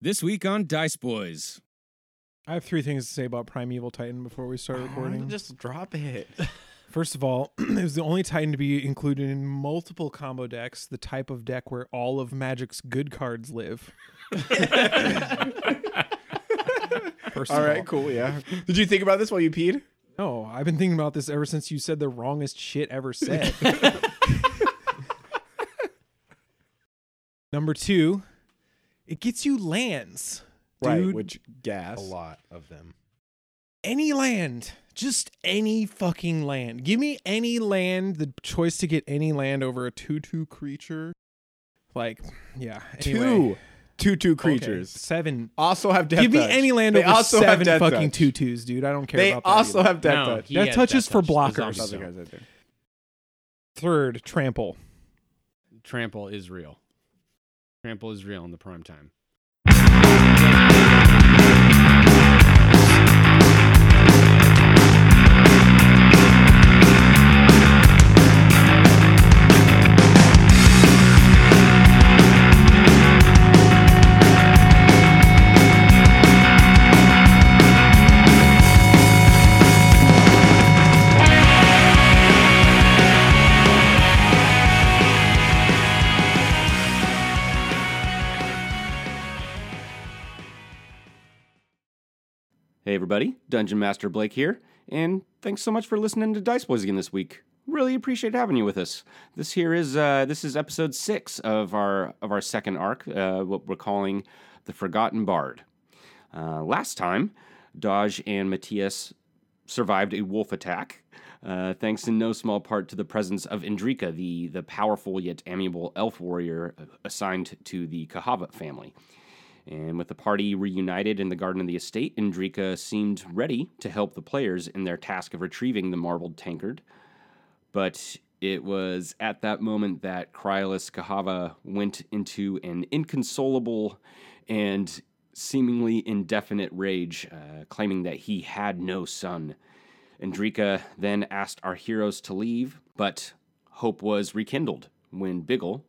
This week on Dice Boys. I have three things to say about Primeval Titan before we start recording. Just drop it. First of all, it was the only Titan to be included in multiple combo decks, the type of deck where all of Magic's good cards live. First All of right, all. cool. Yeah. Did you think about this while you peed? No, I've been thinking about this ever since you said the wrongest shit ever said. Number two, it gets you lands. Right. Dude, Which gas? A lot of them. any land, just any fucking land. Give me any land, the choice to get any land over a 2 2 creature. Like, yeah. Anyway. Two. Two two Okay, creatures. Seven. Also have death Give me touch. any land They over also have seven death fucking touch. two twos, dude. I don't care They about that. also either. have death No, touch. he That has touch is for blockers. zombies Other don't. guys right there. Third, trample. Trample is real. Trample is real in the prime time. Hey everybody, Dungeon Master Blake here, and thanks so much for listening to Dice Boys again this week. Really appreciate having you with us. This here is uh, this is episode six of our of our second arc, uh, what we're calling the Forgotten Bard. Uh, last time, Dodge and Matthias survived a wolf attack, uh, thanks in no small part to the presence of Indrika, the the powerful yet amiable elf warrior assigned to the Kahava family. And with the party reunited in the Garden of the Estate, Indrika seemed ready to help the players in their task of retrieving the marbled tankard. But it was at that moment that Cryolus Kahava went into an inconsolable and seemingly indefinite rage, uh, claiming that he had no son. Indrika then asked our heroes to leave, but hope was rekindled when Biggle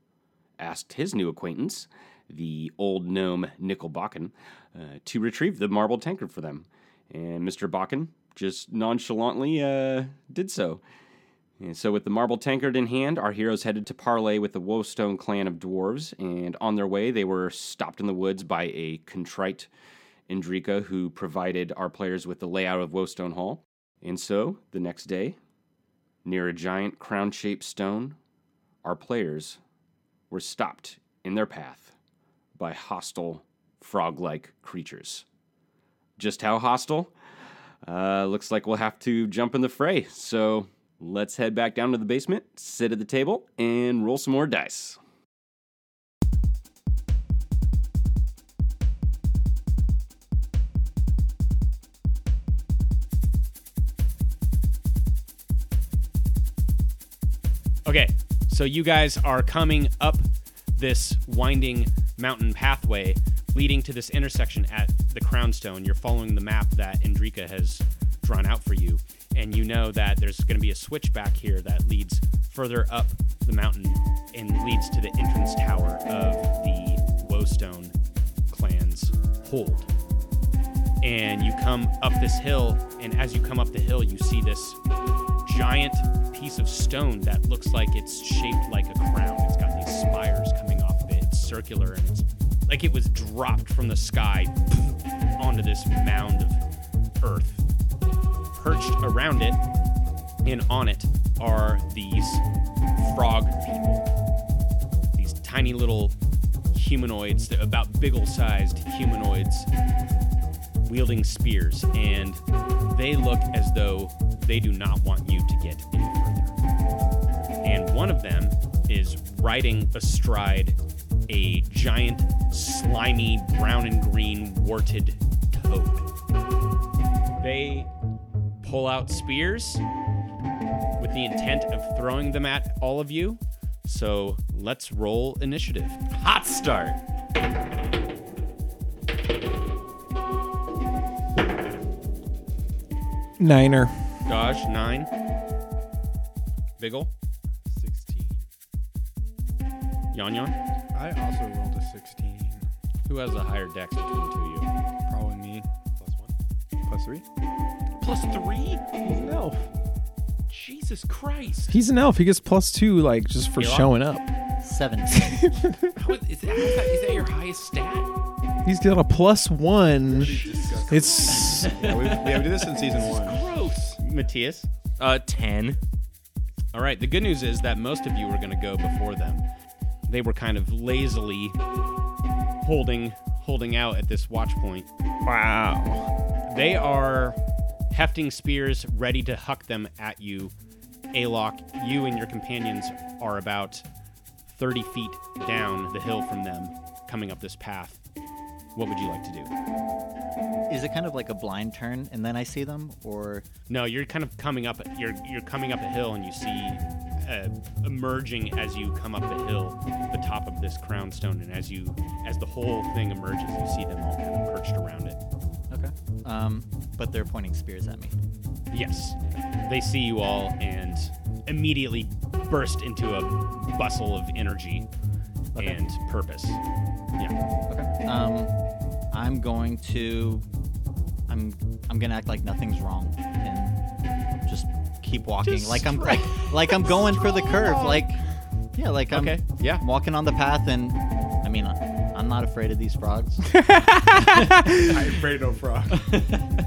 asked his new acquaintance, the old gnome Nickel Bakken, uh, to retrieve the marble tankard for them. And Mr. Bakken just nonchalantly uh, did so. And so, with the marble tankard in hand, our heroes headed to parley with the Woestone clan of dwarves. And on their way, they were stopped in the woods by a contrite Indrika who provided our players with the layout of Woestone Hall. And so, the next day, near a giant crown shaped stone, our players were stopped in their path by hostile frog like creatures. Just how hostile? Uh, looks like we'll have to jump in the fray. So let's head back down to the basement, sit at the table, and roll some more dice. Okay, so you guys are coming up this winding mountain pathway leading to this intersection at the Crownstone. You're following the map that Indrika has drawn out for you, and you know that there's going to be a switchback here that leads further up the mountain and leads to the entrance tower of the Woestone clan's hold. And you come up this hill, and as you come up the hill, you see this giant piece of stone that looks like it's shaped like a crown. It's got these spires circular and it's like it was dropped from the sky onto this mound of earth. Perched around it and on it are these frog people. These tiny little humanoids, about biggle sized humanoids wielding spears, and they look as though they do not want you to get any further. And one of them is riding astride a giant, slimy, brown and green, warted toad. They pull out spears with the intent of throwing them at all of you. So let's roll initiative. Hot start. Niner. Dodge, nine. Biggle, 16. Yon Yon. I also rolled a 16. Who has a higher dex between the two of you? Probably me. Plus one. Plus three. Plus three? He's an elf. Jesus Christ. He's an elf. He gets plus two, like just for Elon? showing up. Seven. How is, is, that, is, that, is that your highest stat? He's got a plus one. Disgusting. It's yeah, we, yeah, we did this in season one. Gross. Matthias. Uh, 10. All right. The good news is that most of you were going to go before them. They were kind of lazily holding holding out at this watch point. wow. They are hefting spears, ready to huck them at you. Alok, you and your companions are about 30 feet down the hill from them, coming up this path. What would you like to do? Is it kind of like a blind turn and then I see them, or No, you're kind of coming up. You're you're coming up a hill, and you see uh, emerging as you come up the hill, the top of this crown stone, and as you as the whole thing emerges, you see them all kind of perched around it. okay? Um, but they're pointing spears at me. Yes, they see you all and immediately burst into a bustle of energy Okay. and purpose. Yeah. Okay. Um, I'm going to, I'm, I'm gonna act like nothing's wrong and just keep walking, Just like I'm like, like I'm going for the curve, like, yeah, like I'm Okay. Yeah. walking on the path, and I mean, I'm not afraid of these frogs. I'm afraid of no frog.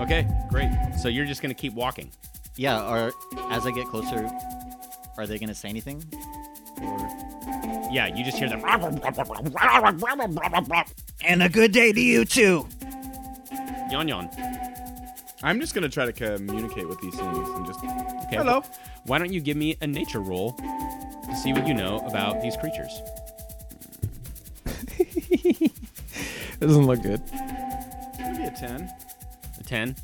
Okay. Great. So you're just gonna keep walking. yeah, or as I get closer, are they gonna say anything? Or Yeah. You just hear them. and a good day to you too. Yon yon. I'm just gonna try to communicate with these things and just. Okay. Hello. Why don't you give me a nature roll to see what you know about these creatures? Doesn't look good. Maybe a ten. A 10.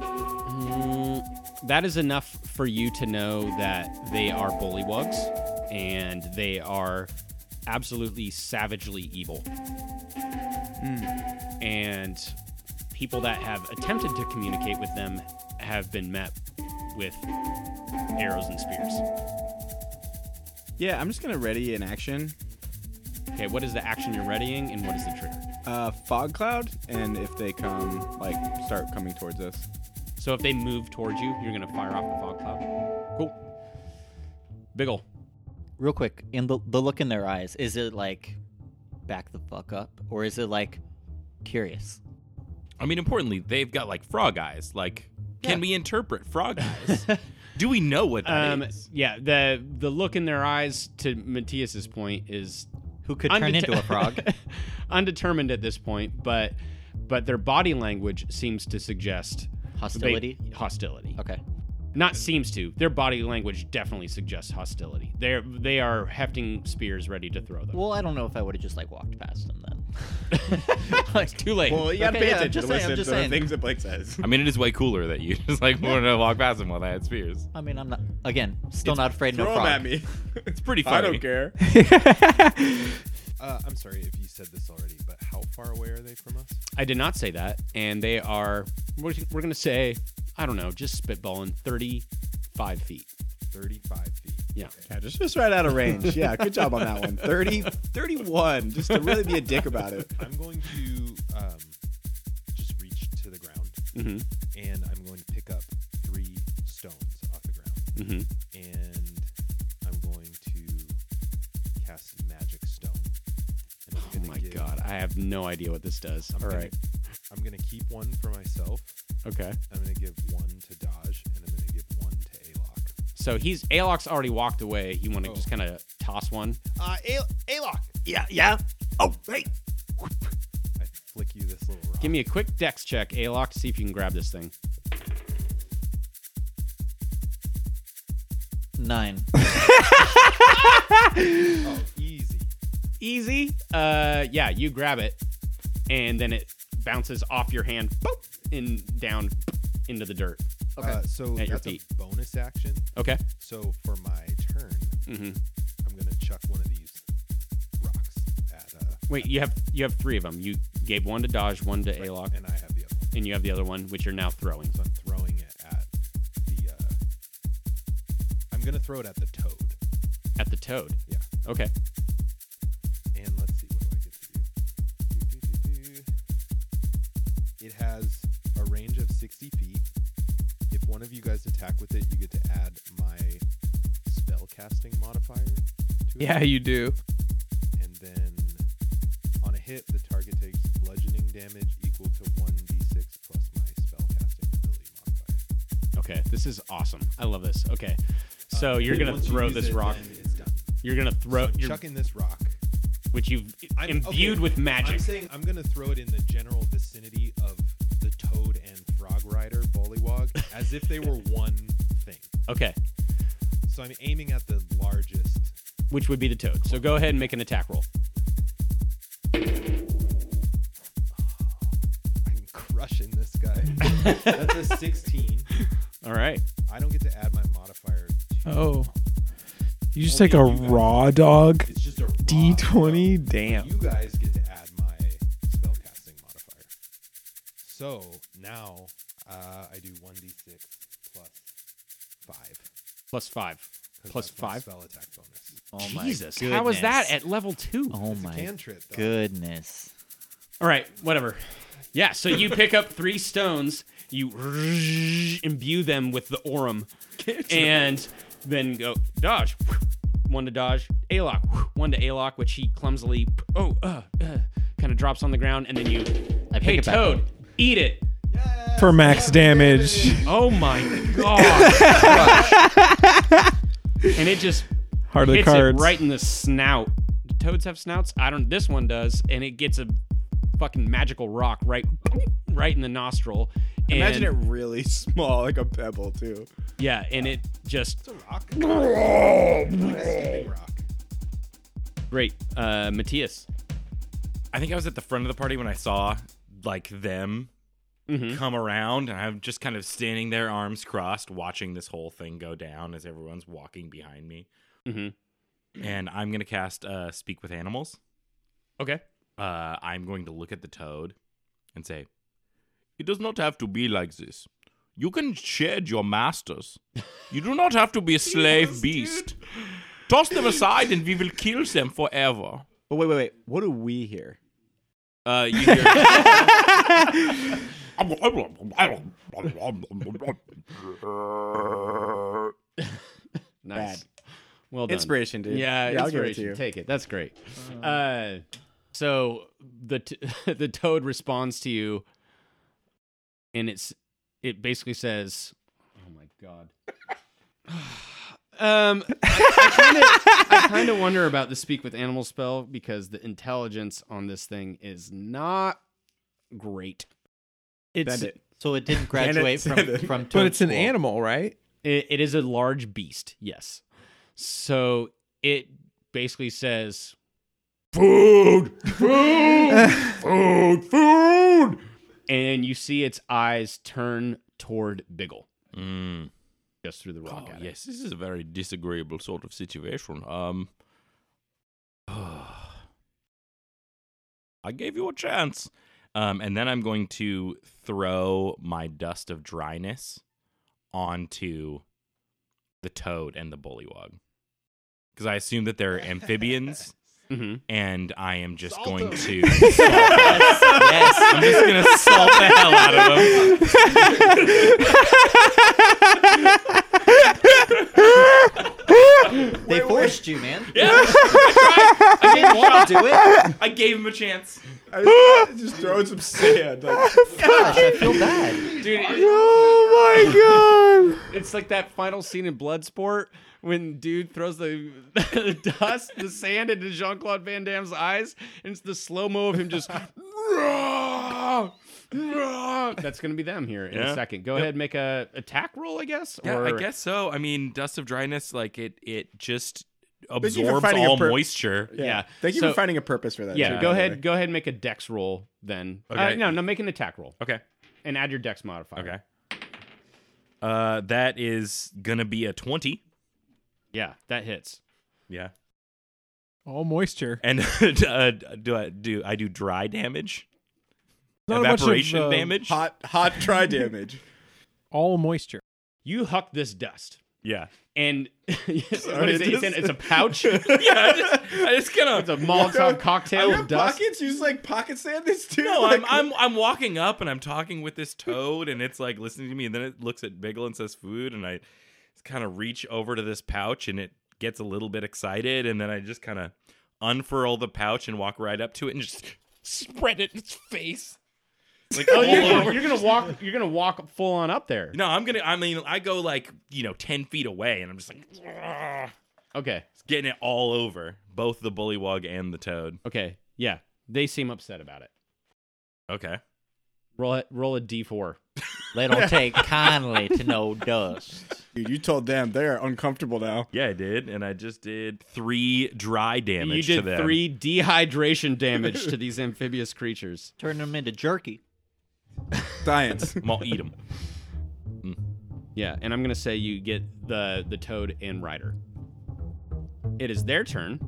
Mm, that is enough for you to know that they are bullywugs and they are absolutely savagely evil. And people that have attempted to communicate with them have been met with arrows and spears. Yeah, I'm just gonna ready an action. Okay, what is the action you're readying and what is the trigger? Uh, fog cloud, and if they come, like, start coming towards us. So if they move towards you, you're going to fire off the fog cloud. Cool. Biggle. Real quick, in the the look in their eyes, is it like back the fuck up, or is it like curious? I mean, importantly, they've got like frog eyes. Like, can Yeah. we interpret frog eyes? Do we know what that is? Um, yeah, the the look in their eyes, to Matthias's point, is Who could turn into a frog? undetermined at this point, but but their body language seems to suggest Hostility. they- hostility. Okay. Not seems to. Their body language definitely suggests hostility. They're they are hefting spears ready to throw them. Well, I don't know if I would have just like walked past them then. like too late. Well, you gotta Okay, pay yeah, attention just to saying, I'm listen just the saying. things that Blake says. I mean, it is way cooler that you just like wanted to walk past them while they had spears. I mean, I'm not. Again, still not afraid. No Throw frog. them at me. It's pretty funny. I don't care. Uh, I'm sorry if you said this already, but how far away are they from us? I did not say that, and they are. We're, we're gonna say, I don't know, just spitballing, thirty-five feet. 35 feet. Yeah. Yeah, just, just right out of range. Yeah, good job on that one. 30, 31, just to really be a dick about it. I'm going to um, just reach to the ground Mm-hmm. and I'm going to pick up three stones off the ground. Mm-hmm. Gonna my give- god, I have no idea what this does. I'm All gonna- right. I'm going to keep one for myself. Okay. I'm going to give one to Dodge, and I'm going to give one to Alok. So he's Alok's already walked away. You want to Oh. just kind of toss one? Uh, Al- Alok! Yeah. Yeah. Oh, hey. I flick you this little rock. Give me a quick dex check, Alok, to see if you can grab this thing. Nine. Oh, easy. Easy. Uh, yeah, you grab it, and then it bounces off your hand, boop, and down into the dirt. Okay. Uh, so At your that's feet. a bonus action. Okay. So for my turn, Mm-hmm. I'm gonna chuck one of these rocks at. Uh, Wait, you have you have three of them. You gave one to Dodge, one to right, Alok, and I have the other one. and you have the other one, which you're now throwing. So I'm throwing it at the. Uh, I'm gonna throw it at the toad. At the toad. Yeah. Okay. One of you guys attack with it, you get to add my spell casting modifier to it. Yeah, you do. And then on a hit, the target takes bludgeoning damage equal to 1d6 plus my spell casting ability modifier. Okay, this is awesome. I love this. Okay, so Uh, you're gonna once you throw this it, rock. It's done. You're gonna throw so I'm you're, chucking this rock. which you've I'm, imbued okay, with I'm magic. saying I'm gonna throw it in the general vicinity Rider as if they were one thing. Okay, So I'm aiming at the largest. which would be the toad. So go ahead and make an attack roll. I'm crushing this guy. That's a 16. All right. I don't get to add my modifier. To, Oh. You just take a you guys. raw dog It's just a raw D20? roll. Damn. You guys get to add my spellcasting modifier. So now uh, I do 1d6 plus 5. Plus five. 'cause Plus that's my five? spell attack bonus. Oh my Jesus, how is that at level two? Oh It's a my cantrip, though. goodness. All right, whatever. Yeah, so you pick up three stones, you imbue them with the Aurum, and then go dodge. One to dodge, A-lock. One to Alok, which he clumsily, oh, uh, uh, kind of drops on the ground, and then you, I pick hey, it back Toad, up. eat it. For max damage. Oh my god. and it just Heart of the hits cards. it right in the snout. Do toads have snouts? I don't. This one does, and it gets a fucking magical rock right, right in the nostril. And, Imagine it really small, like a pebble too. Yeah, and it just It's a rock. It's a big rock. great. Uh, Matthias. I think I was at the front of the party when I saw like them Mhm. come around, and I'm just kind of standing there, arms crossed, watching this whole thing go down as everyone's walking behind me. Mhm. And I'm gonna cast uh, Speak with Animals. Okay. Uh, I'm going to look at the toad and say, "It does not have to be like this. You can shed your masters. You do not have to be a slave beast. Toss them aside, and we will kill them forever." But wait, wait, wait. What do we hear? Uh, you hear. Nice. Well done. Inspiration, dude. Yeah, yeah I'll give it to inspiration. you. Take it. That's great. Uh, so the t- the toad responds to you, and it's it basically says, "Oh my god." um, I I kind of wonder about the speak with animal spell because the intelligence on this thing is not great. It's Send. So it didn't it, graduate from send it. from. But it's an animal, right? It, it is a large beast, yes. So it basically says, "Food, food, food, food," and you see its eyes turn toward Biggle Mm. just through the rock. Oh, at it. yes, this is a very disagreeable sort of situation. Um, I gave you a chance. Um, and then I'm going to throw my dust of dryness onto the toad and the bullywug. Because I assume that they're amphibians, hmm and I am just Salt going them. to. Yes. I'm just going to salt the hell out of them. They forced you, man. Yeah, I, I didn't want to do it. I gave him a chance. i just throwing some sand. Like, Gosh, I feel bad. Dude, Oh my god. it's like that final scene in Bloodsport when dude throws the, the dust, the sand into Jean Claude Van Damme's eyes, and it's the slow mo of him just. That's gonna be them here in a second. Go Yep. ahead, make a attack roll, I guess. Yeah, or, I guess so. I mean, dust of dryness, like it, it just you for absorbs finding a all per- moisture. Yeah. Thank you So- for finding a purpose for that. Yeah, too, go ahead. way. Go ahead, and make a dex roll then. Uh, no, no, make an attack roll Okay. and add your dex modifier. Okay. Uh, that is gonna be a twenty. Yeah, that hits. Yeah. All moisture. And uh, do I do I do dry damage? Not a bunch of, Evaporation uh, damage. Hot, hot, dry damage. All moisture. You huck this dust, Yeah. And what is it? It's, in, just- it's a pouch. yeah. I just, I just kind it's a Molotov cocktail of dust. pockets. You just like pocket sand this too. No, Like, I'm, I'm I'm walking up and I'm talking with this toad and it's like listening to me and then it looks at Biggle and says food and I kind of reach over to this pouch and it gets a little bit excited and then I just kind of unfurl the pouch and walk right up to it and just spread it in its face. Like Oh, you're, over. you're gonna walk. You're gonna walk full on up there. No, I'm gonna. I mean, I go like you know ten feet away, and I'm just like "Ugh," Okay. getting it all over both the bullywug and the toad. Okay. Yeah. They seem upset about it. Okay, Roll it. Roll a d4. They don't take kindly to no dust. Dude, you told them they are uncomfortable now. yeah, I did, and I just did three dry damage you to did them. three dehydration damage to these amphibious creatures. Turn them into jerky. Science. I'll eat them. Mm. Yeah, and I'm gonna say you get the the toad and rider. It is their turn,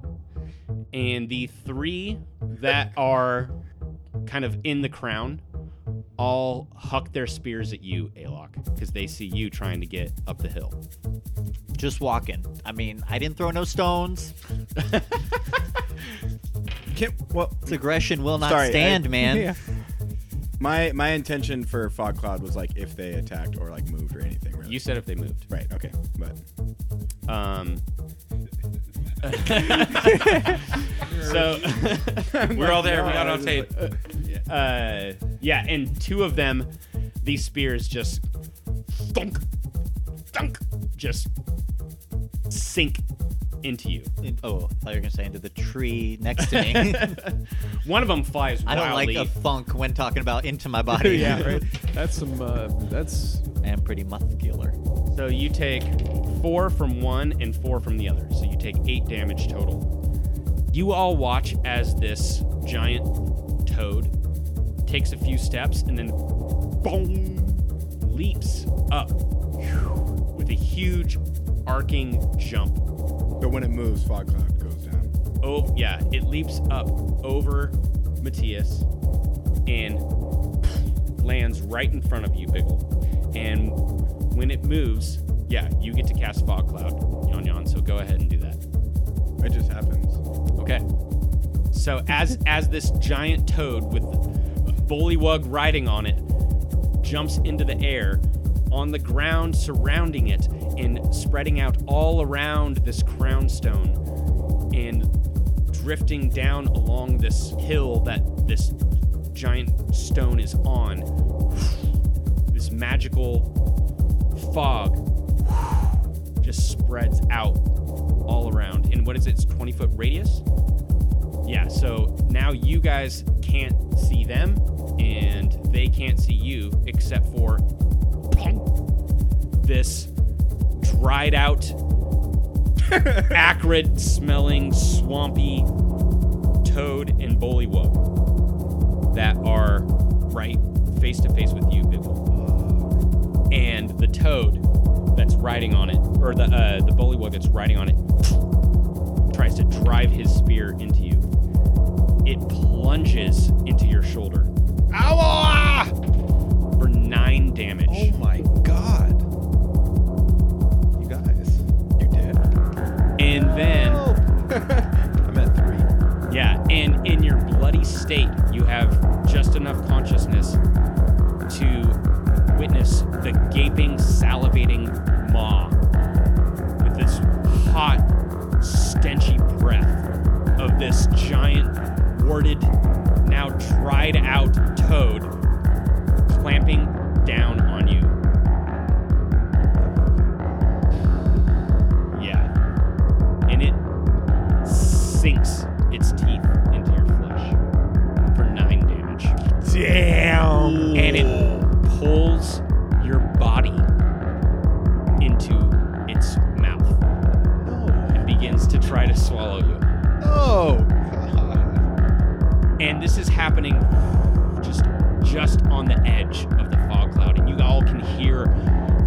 and the three that are kind of in the crown all huck their spears at you, Alok, because they see you trying to get up the hill. Just walking. I mean, I didn't throw no stones. Can't, well, This aggression will not Sorry, I- stand, man. Yeah. My my intention for fog cloud was like if they attacked or like moved or anything. Really. You said if they moved. right? Okay, but Um. so We're all there. We got it on tape. uh, yeah, and two of them, these spears just thunk, thunk, just sink into you. In- oh, I thought you were gonna say into the tree next to me. One of them flies I don't wildly. like the funk when talking about into my body. yeah, right. That's some. Uh, that's I am pretty muscular. so you take four from one and four from the other. So you take eight damage total. You all watch as this giant toad takes a few steps and then boom, leaps up with a huge arcing jump but when it moves, fog cloud goes down. Oh, yeah, it leaps up over Matthias and lands right in front of you, Biggle. And when it moves, yeah, you get to cast Fog Cloud, Yon Yon. So go ahead and do that. It just happens. Okay. So as as this giant toad with Bullywug riding on it jumps into the air, on the ground surrounding it and spreading out all around this crown stone and drifting down along this hill that this giant stone is on. This magical fog just spreads out all around. And what is it? It's 20 foot radius? Yeah, so now you guys can't see them and they can't see you except for this dried out, acrid smelling, swampy toad and bullywug that are right face to face with you, Biggle. And the toad that's riding on it, or the uh, the bullywug that's riding on it, tries to drive his spear into you. It plunges into your shoulder. Ow! For nine damage. Oh my god. You guys. You did. And then, I'm at three. yeah, and in your bloody state, you have just enough consciousness to witness the gaping, salivating maw with this hot, stenchy breath of this giant, warded, now dried out toad clamping down on you. Yeah. And it sinks its teeth into your flesh for nine damage. damn. And it pulls your body into its mouth no. and begins to try to swallow you. Oh god. And this is happening just on the edge of the fog cloud. And you all can hear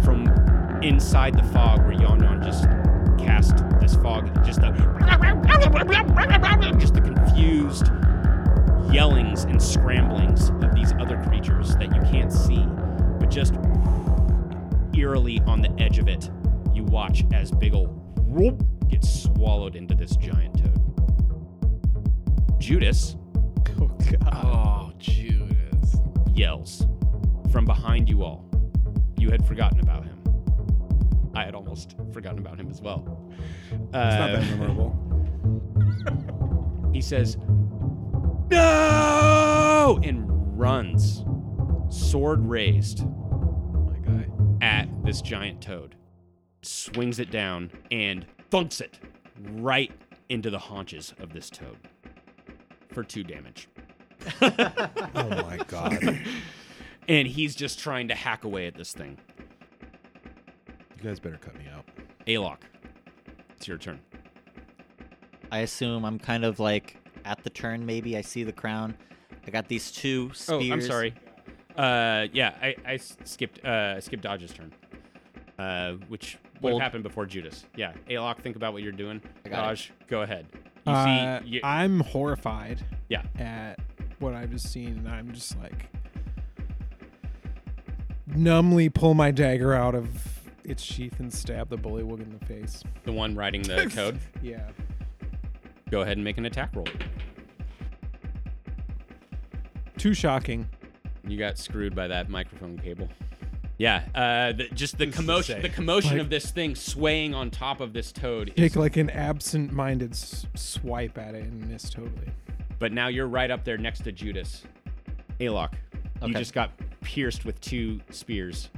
from inside the fog where Yon Yon just cast this fog, just the just the confused yellings and scramblings of these other creatures that you can't see, but just eerily on the edge of it, you watch as Biggle whoop, gets swallowed into this giant toad. Judas Oh god. Oh, Judas. Yells from behind you all. You had forgotten about him. I had almost forgotten about him as well. It's not Uh, that memorable. he says, No! And runs, sword raised, My guy. at this giant toad. Swings it down and thunks it right into the haunches of this toad for two damage. Oh my god. And he's just trying to hack away at this thing. You guys better cut me out. Alok, it's your turn. I assume I'm kind of like at the turn. Maybe I see the crown. I got these two spears. Oh, I'm sorry. Uh, yeah, I, I skipped uh skipped Dodge's turn. Uh, which would have Bold. happened before Judas. Yeah, Alok, think about what you're doing. I got it. Dodge, go ahead. You Uh, see, you, I'm horrified yeah, at what I've just seen, and I'm just like numbly pull my dagger out of its sheath and stab the bullywug in the face. the one writing the code? Yeah. Go ahead and make an attack roll. Too shocking. You got screwed by that microphone cable. Yeah, uh, the, just the Who's to commotion, say? the commotion Like- of this thing swaying on top of this toad. Is, Take like an absent-minded s- swipe at it and miss totally. But now you're right up there next to Judas. Alok, you Okay. just got pierced with two spears.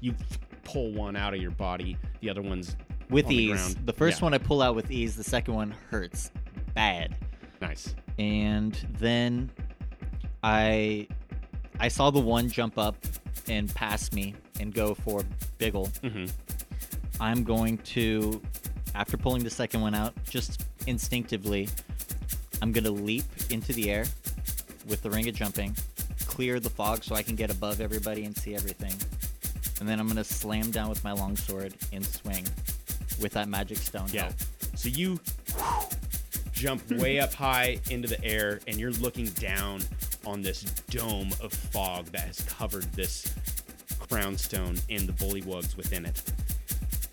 You f- pull one out of your body. The other one's With on the ease. ground. The, first Yeah. one I pull out with ease. The second one hurts bad. nice. And then I I saw the one jump up and pass me and go for Biggle. hmm I'm going to, after pulling the second one out, just instinctively, I'm going to leap into the air with the ring of jumping, clear the fog so I can get above everybody and see everything. And then I'm going to slam down with my longsword and swing with that magic stone. Yeah. help. So you jump way up high into the air, and you're looking down on this dome of fog that has covered this crown stone and the bullywugs within it.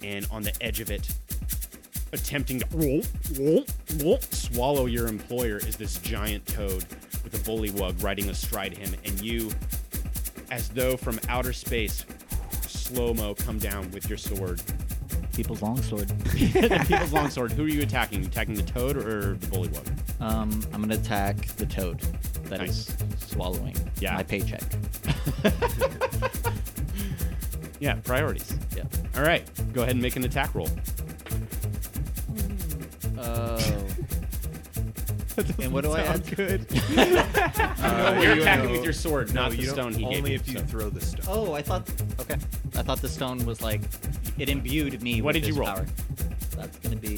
And on the edge of it, attempting to swallow your employer, is this giant toad with a bullywug riding astride him, and you, as though from outer space, slow mo come down with your sword People's longsword. the people's longsword. Who are you attacking? You attacking the toad or the bullywug? Um, I'm going to attack the toad that is Nice. swallowing Yeah. my paycheck. Yeah, priorities. Yeah. All right, go ahead and make an attack roll. Oh. and what do I add? good. Uh, You're attacking no, with your sword, no, not the stone he Only gave you. if you so. throw the stone. Oh, I thought. Okay, I thought the stone was like it imbued me. What with did you roll? Power. That's gonna be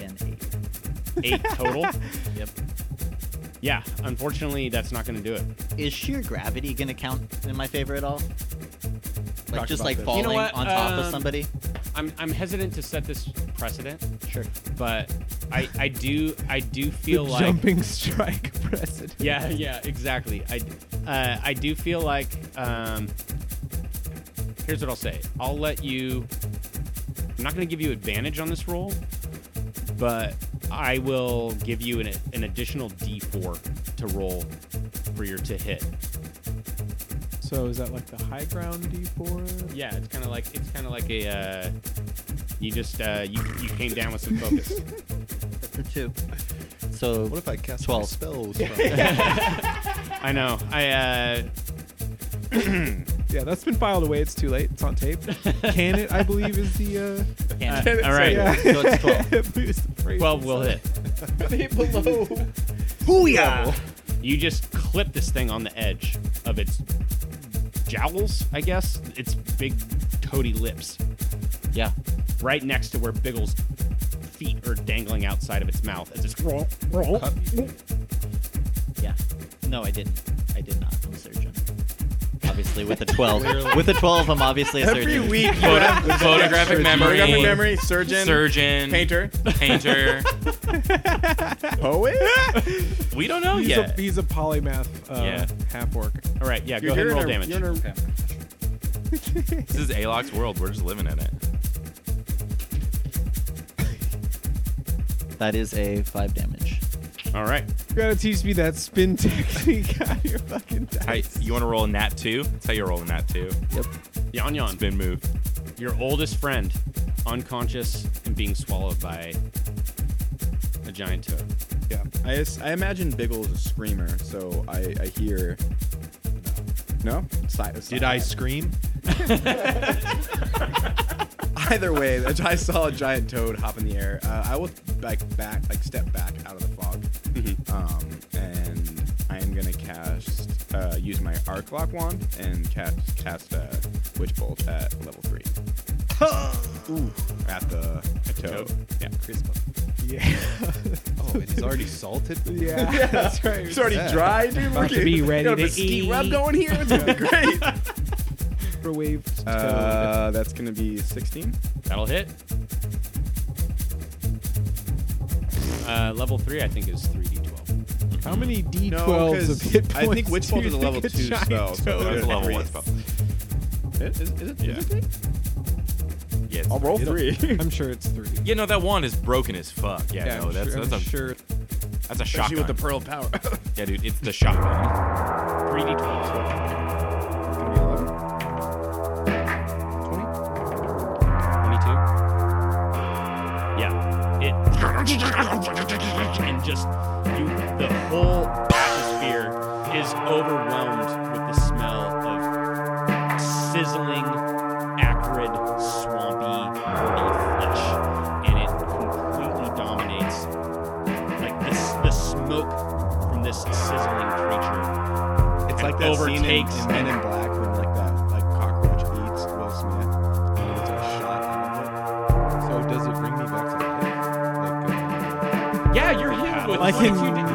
an eight. Eight total. Yep. yeah, unfortunately, that's not going to do it. Is sheer gravity gonna count in my favor at all? Like Talked just like this. falling You know on top of Um, somebody? I'm, I'm hesitant to set this precedent, Sure. but I I do I do feel the like jumping strike precedent. Yeah, yeah, exactly. I, uh, I do feel like. Um, here's what I'll say. I'll let you. I'm not going to give you advantage on this roll, but I will give you an, an additional D4 to roll for your to hit. So is that like the high ground D4? Yeah, it's kind of like it's kind of like a. Uh, you just uh, you you came down with some focus. For two. So What if I cast 12. my spells? I know. I. Uh, Yeah, that's been filed away. It's too late. It's on tape. Can it? I believe is the. Uh, canon. all right. yeah. So it's 12. I believe is the phrase. Twelve will hit. below. Booyah! You just clip this thing on the edge of its jowls, I guess. Its big toady lips, Yeah. right next to where Biggle's feet are dangling outside of its mouth. As it's Yeah. No, I didn't. I did not. I'm a surgeon obviously with a 12. with a 12, I'm obviously a surgeon. Every week, Photo- photographic memory. Photographic memory, surgeon, surgeon, painter, painter. Oh, poet. We don't know He's, a, yet. he's a polymath uh, Yeah. half orc. All right, yeah, go ahead and roll damage. You're a, This is Alok's world. We're just living in it. That is a 5 damage. All right. You gotta teach me that spin technique out of your fucking Hey, you want to roll a nat two? That's how you roll a nat two. Yon Yon, Spin move. your oldest friend, unconscious and being swallowed by a giant toad. Yeah. I, as- I imagine Biggle is a screamer, so I, I hear. No? Si- Did I scream? Either way, I saw a giant toad hop in the air. Uh, I will like back, like step back out of the fog, um, and I am gonna cast, uh, use my arc lock wand and cast cast uh, witch bolt at level three. Ooh, at the toad. Yeah, Yeah. Oh, and he's already salted. yeah. That's right. it's already Yeah. dry, dude. About We're to be getting- ready got a to mesquite rub eat. going here. It's gonna be great. Microwave toad. uh, that's gonna be sixteen. That'll hit. Uh, level three, I think, is 3d12. How many D12s No, of 'cause hit points? I think witch bolt do is a level two giant spell. So That's a level one spell. Is, is, is it? Yeah. Is it three? Yeah, I'll roll three. I'm sure it's three. Yeah, no, that wand is broken as fuck. Yeah, Yeah, no, I'm that's sure, that's I'm a sure. that's a Especially shotgun. with the pearl power. yeah, dude, it's the shotgun. 3d12. gonna be eleven. 22. Yeah. It and just you the whole atmosphere is overwhelmed with the smell of sizzling, acrid, swampy, burning flesh. And it completely dominates like this the smoke from this sizzling creature. It's like that scene in, in Men in Black when like that like cockroach eats Will Smith. And it's a shot out of So does it bring me back to life? Like, uh, Yeah, you're healed with Like like in-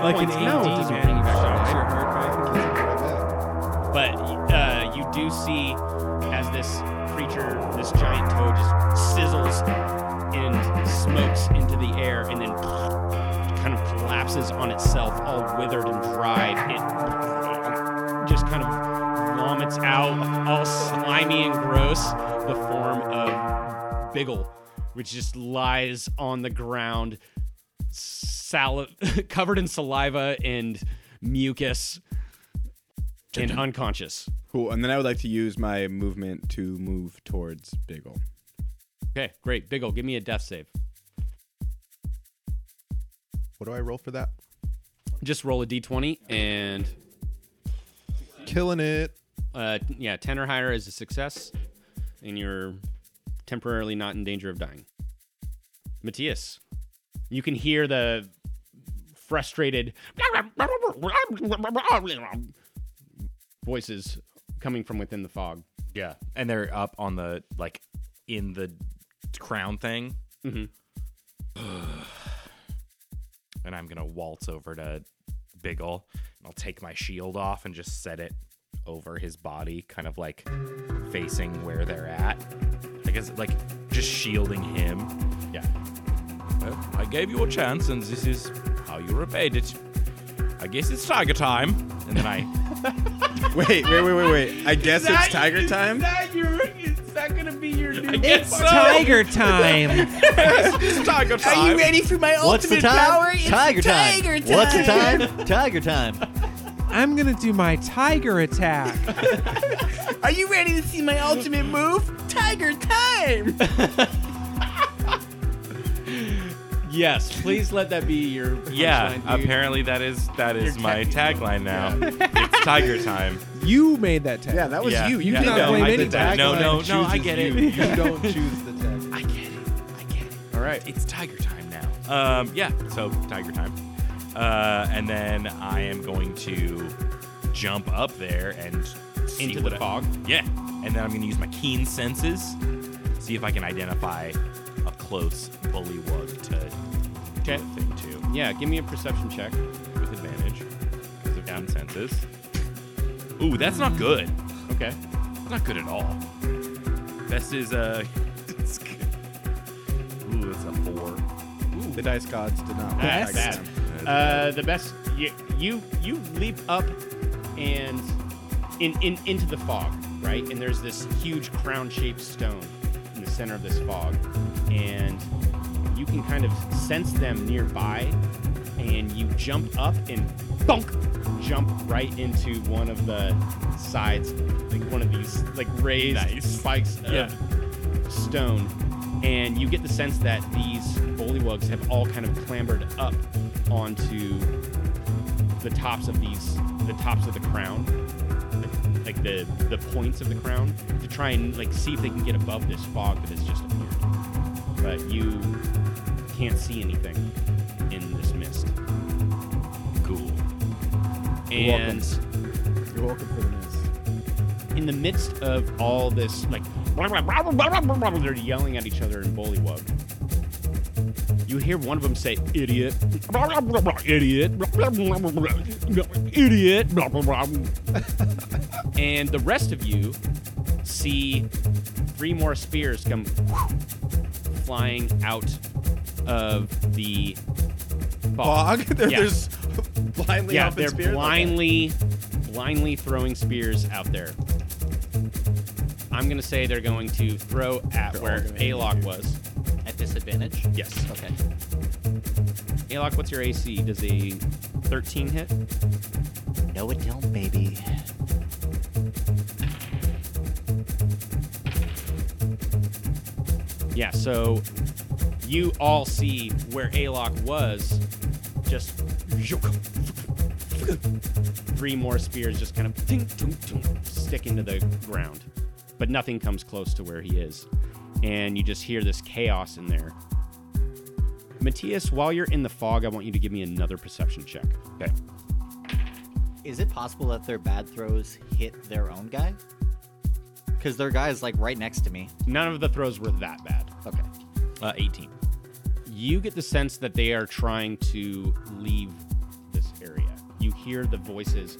you like points, AD, no, it doesn't man. bring you back to life. bless your heart, but I can keep it right back. But uh, you do see as this creature, this giant toad, just sizzles and smokes into the air and then kind of collapses on itself, all withered and dried. It just kind of vomits out, all slimy and gross, the form of Biggle, which just lies on the ground, sali- covered in saliva and mucus and unconscious. Cool. And then I would like to use my movement to move towards Biggle. Okay, great. Biggle, give me a death save. What do I roll for that? Just roll a d20 and Killing it. uh, yeah, 10 or higher is a success, and you're temporarily not in danger of dying. Matthias, you can hear the frustrated voices coming from within the fog. Yeah, and they're up on the like in the crown thing. Mhm. and I'm gonna waltz over to Biggle, and I'll take my shield off and just set it over his body, kind of like facing where they're at. I guess like just shielding him. Yeah. Well, I gave you a chance, and this is how you repaid it. I guess it's tiger time. And then I Wait, wait, wait, wait, wait. I guess it's tiger time. that your? Is that gonna be your new? It's Tiger time. it's tiger time. ready for my What's the time? Tiger time. What's the time? Tiger time. I'm gonna do my tiger attack. Are you ready to see my ultimate move? Tiger time. Yes, please let that be your. Yeah, punchline, dude. apparently that is that is Your my tag- tagline now. it's tiger time. You made that tag. Yeah, that was Yeah, you. You yeah, did not that. blame I any did that. No, no, Tagline no, I chooses get you. it. You don't choose the tag. I get it. I get it. All right. It's tiger time now. Um, yeah, so tiger time. Uh, and then I am going to jump up there and see Into what the I- fog? Yeah, and then I'm going to use my keen senses, see if I can identify a close bullywug to Okay. thing to Yeah, give me a perception check. with advantage because of keen senses. Ooh, that's not good. Okay. Not good at all. Best is uh. it's good. Ooh, it's a four. The dice gods did not. That's Tiger bad. Uh, the best. You you you leap up and in, in into the fog, right? And there's this huge crown-shaped stone in the center of this fog, and you can kind of sense them nearby, and you jump up and bonk, jump right into one of the sides, like one of these like raised spikes of stone, and you get the sense that these bullywugs have all kind of clambered up onto the tops of these, the tops of the crown, like, like the the points of the crown, to try and like see if they can get above this fog that has just appeared. But you can't see anything in this mist. Cool. And You're welcome for the miss. in the midst of all this, like, they're yelling at each other in Bullywug. You hear one of them say, idiot, idiot, idiot. and the rest of you see three more spears come flying out of the Fog? They're Yeah. just blindly yeah, they're spears? Okay. blindly, blindly throwing spears out there. I'm gonna say they're going to throw at They're where gonna Alok was. At disadvantage? Yes. Okay. Alok, what's your AC? Does a 13 hit? No, it don't, baby. Yeah. So you all see where Alok was. Just three more spears just kind of ting, ting, ting, stick into the ground, but nothing comes close to where he is, and you just hear this chaos in there. Matthias, while you're in the fog, I want you to give me another perception check. Okay. Is it possible that their bad throws hit their own guy? Because their guy is like right next to me. None of the throws were that bad. Okay. Uh, 18. You get the sense that they are trying to leave this area. You hear the voices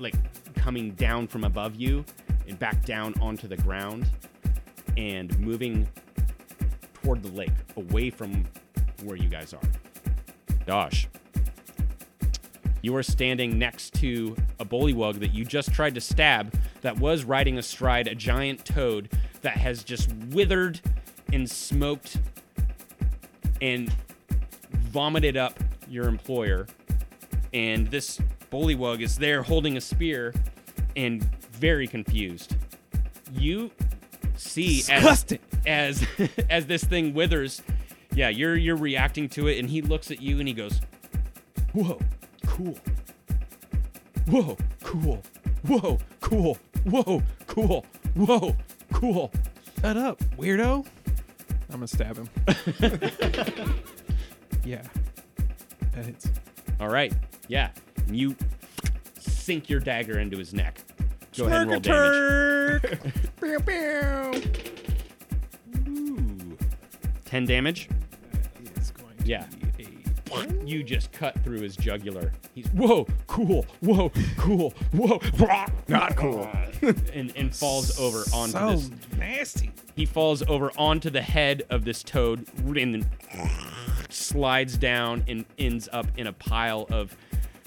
like coming down from above you and back down onto the ground and moving toward the lake, away from where you guys are. Dodge. You are standing next to a bullywug that you just tried to stab that was riding astride a giant toad that has just withered and smoked and vomited up your employer. And this bullywug is there holding a spear and very confused. You see as, as as this thing withers, yeah, you're you're reacting to it, and he looks at you and he goes, "Whoa, cool. Whoa, cool. Whoa, cool. Whoa, cool. Whoa, cool." Shut up, weirdo. I'm gonna stab him. yeah. That hits. All right, yeah, you sink your dagger into his neck. Go ahead and roll damage. Pew, pew. Ooh. Ten damage. That is going to Yeah. be a You just cut through his jugular. He's whoa, cool, whoa, cool, whoa, not cool, and and falls over onto so this. nasty. He falls over onto the head of this toad and then slides down and ends up in a pile of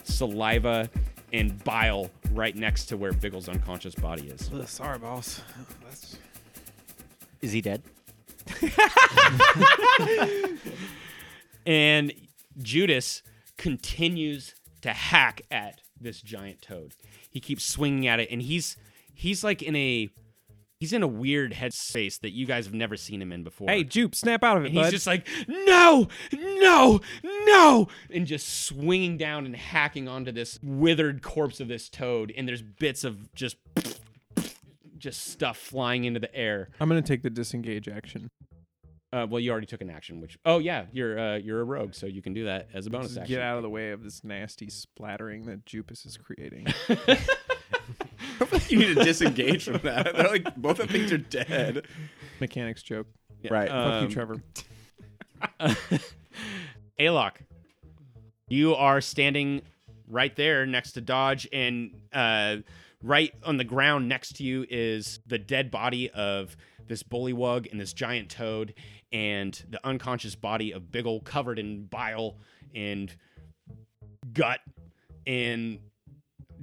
saliva and bile right next to where Biggle's unconscious body is. Ugh, sorry, boss. That's Is he dead? And Judas continues to hack at this giant toad. He keeps swinging at it, and he's he's like in a he's in a weird headspace that you guys have never seen him in before. hey, Jupe, snap out of it, and he's bud. just like, no, no, no, and just swinging down and hacking onto this withered corpse of this toad. And there's bits of just just stuff flying into the air. I'm gonna take the disengage action. Uh, well, you already took an action, which oh yeah, you're uh, you're a rogue, so you can do that as a bonus Just action. get out of the way of this nasty splattering that Jupus is creating. you need to disengage from that. They're like both of things are dead. Mechanics joke. Right. Fuck Um, you, Trevor. Alok, you are standing right there next to Dodge, and uh, right on the ground next to you is the dead body of this bullywug and this giant toad, and the unconscious body of Biggle covered in bile and gut. And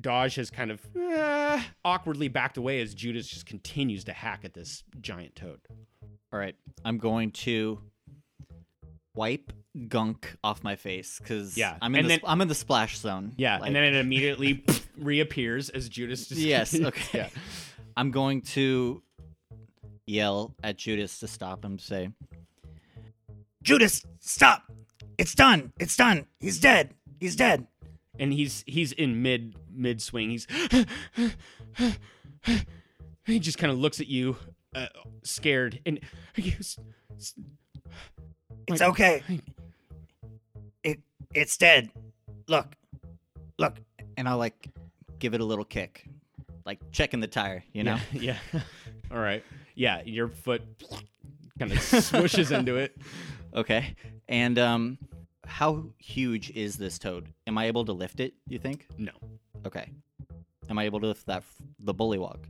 Dodge has kind of uh, awkwardly backed away as Judas just continues to hack at this giant toad. All right. I'm going to wipe gunk off my face because Yeah, I'm in and the then- I'm in the splash zone. Yeah, Like, and then it immediately reappears as Judas. Just yes, okay. Yeah. I'm going to yell at Judas to stop him. Say, Judas, stop! It's done. It's done. He's dead. He's dead. and he's he's in mid mid swing. He's he just kind of looks at you, uh, scared, and he goes, It's okay. It it's dead. Look, look, and I'll like give it a little kick, like checking the tire. You know. yeah, yeah. All right, yeah. Your foot kind of swooshes into it. Okay. And um, how huge is this toad? Am I able to lift it? You think? No. Okay. Am I able to lift that f- the bullywug?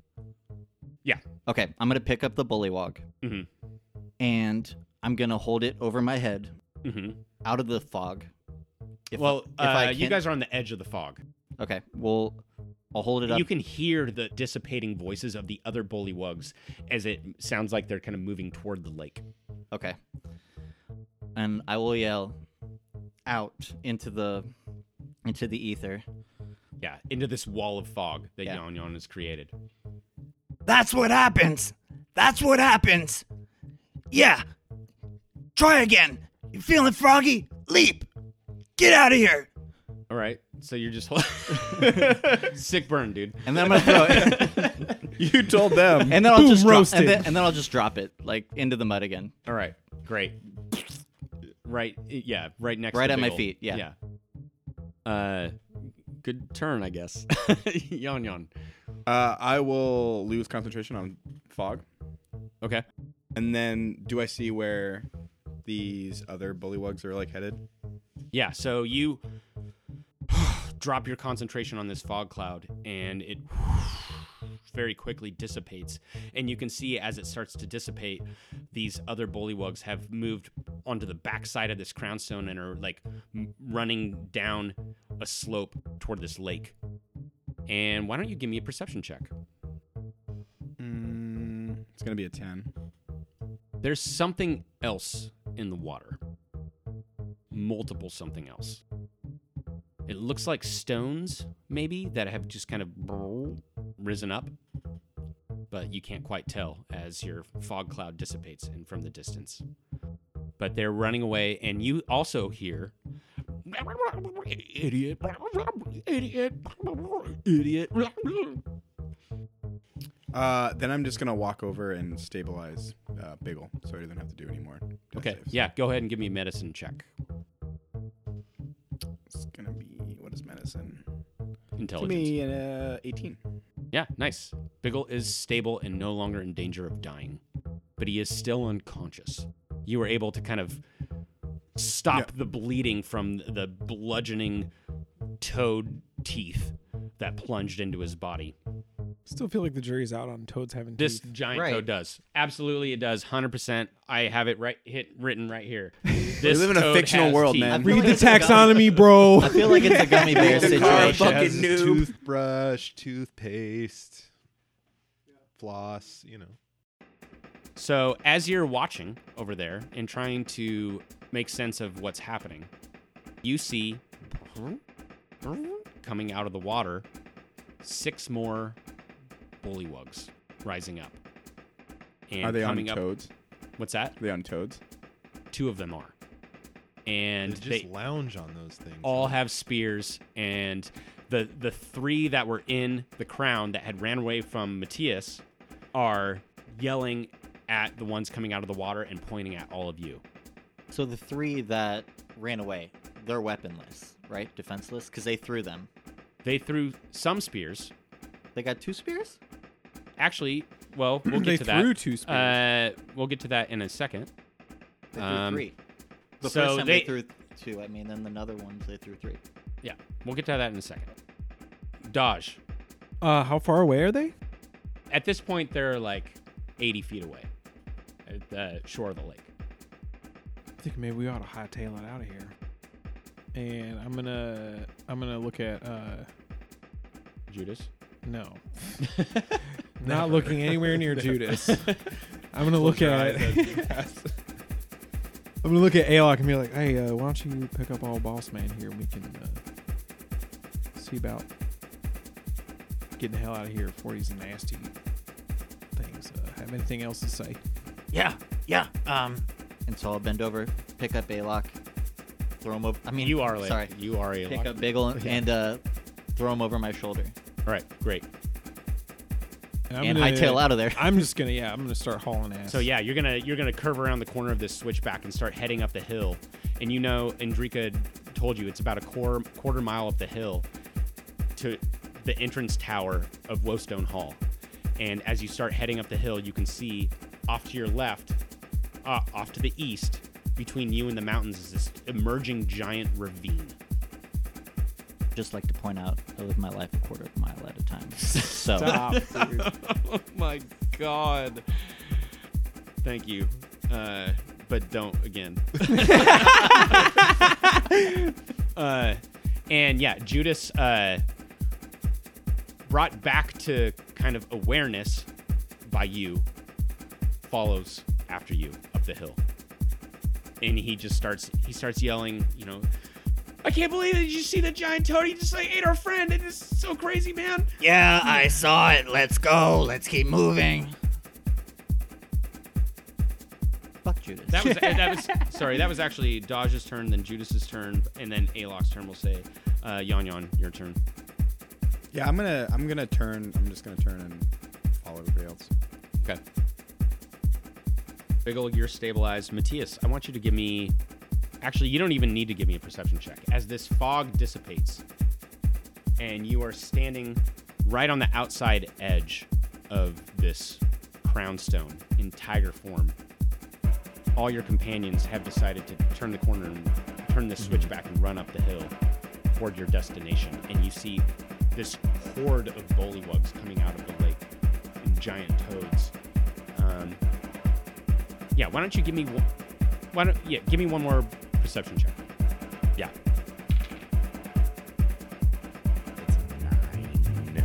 Yeah. Okay. I'm gonna pick up the bullywug, Mhm. and I'm gonna hold it over my head, hmm out of the fog. If well, if I uh, you can't- guys are on the edge of the fog. Okay. Well, I'll hold it up. You can hear the dissipating voices of the other bullywugs as it sounds like they're kind of moving toward the lake. Okay. And I will yell out into the into the ether. Yeah, into this wall of fog that Yeah. Yon Yon has created. That's what happens. That's what happens. Yeah. Try again. You feeling froggy? Leap. Get out of here. All right, so you're just sick burn, dude. And then I'm gonna throw it. You told them. and then I'll Boom, just drop, roasted. and, then, and then I'll just drop it like into the mud again. All right, great. Right, yeah, right next. Right to at my Biggle. feet, yeah. Yeah. Uh, good turn, I guess. Yon Yon. Uh, I will lose concentration on fog, Okay. and then do I see where these other bullywugs are like headed? Yeah, so you drop your concentration on this fog cloud and it very quickly dissipates. And you can see as it starts to dissipate, these other bullywugs have moved onto the backside of this crownstone and are like running down a slope toward this lake. And why don't you give me a perception check? Mm, it's gonna be a ten. There's something else in the water. Multiple something else. It looks like stones, maybe, that have just kind of risen up. But you can't quite tell as your fog cloud dissipates and from the distance. But they're running away, and you also hear. Idiot. Idiot. Idiot. Uh, then I'm just gonna walk over and stabilize uh, Biggle, so he doesn't have to do anymore. Okay, saves. yeah, go ahead and give me a medicine check. It's gonna be what is medicine? Give Intelligence. me an uh, 18. Yeah, nice. Biggle is stable and no longer in danger of dying, but he is still unconscious. You were able to kind of stop the bleeding from the bludgeoning toad teeth that plunged into his body. Still feel like the jury's out on toads having This teeth. giant Right. toad does. Absolutely, it does. 100%. I have it right hit written right here. We live in a fictional world, teeth. man. Read like the it's gummy- taxonomy, bro. I feel like it's a gummy bear situation. fucking noob. Toothbrush, toothpaste, floss. You know. So, as you're watching over there and trying to make sense of what's happening, you see coming out of the water six more bullywugs rising up. And Are they on up, toads? What's that? Are they on toads? Two of them are. And They just they lounge on those things. all have spears and the the three that were in the crown that had ran away from Matthias are yelling at the ones coming out of the water and pointing at all of you. So the three that ran away, they're weaponless, right? Defenseless, because they threw them. They threw some spears. They got two spears. Actually, well, we'll get they to threw that. two spears. Uh, we'll get to that in a second. They threw Um, three. The so first time they- they, threw two. I mean, then the other ones they threw three. Yeah, we'll get to that in a second. Dodge. uh, how far away are they? At this point, they're like 80 feet away at the shore of the lake. I think maybe we ought to hightail it out of here. And I'm gonna I'm gonna look at uh Judas. no. Not looking anywhere near Judas. I'm gonna look at eyes as you pass. I'm gonna look at Alok and be like, "Hey, uh, why don't you pick up all boss man here? and We can uh, see about getting the hell out of here before these nasty things uh, have anything else to say." Yeah, yeah. Um, and so I'll bend over, pick up Balok, throw him over. I mean, You are like, sorry. You are a Pick lock. up Bagel and uh, throw him over my shoulder All right, great. I'm and gonna- hightail out of there. I'm just gonna, yeah, I'm gonna start hauling ass. So yeah, you're gonna you're gonna curve around the corner of this switchback and start heading up the hill. And you know, Andrika told you it's about a quarter quarter mile up the hill to the entrance tower of Wostone Hall. And as you start heading up the hill, you can see off to your left, uh, off to the east, between you and the mountains is this emerging giant ravine. Just like to point out, I live my life a quarter of a mile at a time. So Stop, dude. oh my god. Thank you. Uh, but don't again. uh, and yeah, Judas uh, brought back to kind of awareness by you follows after you up the hill. And he just starts he starts yelling, you know, I can't believe it. Did you see the giant toad? He just like ate our friend. It is so crazy, man. yeah, I saw it. Let's go. Let's keep moving. Fuck Judas. That was that was sorry. That was actually Dodge's turn, then Judas's turn, and then Alok's turn. We'll say, uh, Yon Yon, your turn. Yeah, I'm gonna I'm gonna turn. I'm just gonna turn and follow everybody else. Okay. Biggle, you're stabilized. Matthias, I want you to give me. Actually, you don't even need to give me a perception check. As this fog dissipates, and you are standing right on the outside edge of this crown stone in tiger form, all your companions have decided to turn the corner and turn the mm-hmm. switch back and run up the hill toward your destination. And you see this horde of bullywugs coming out of the lake and giant toads. Um, yeah, why don't you give me one? Why don't yeah, give me one more perception check. Yeah, Nine.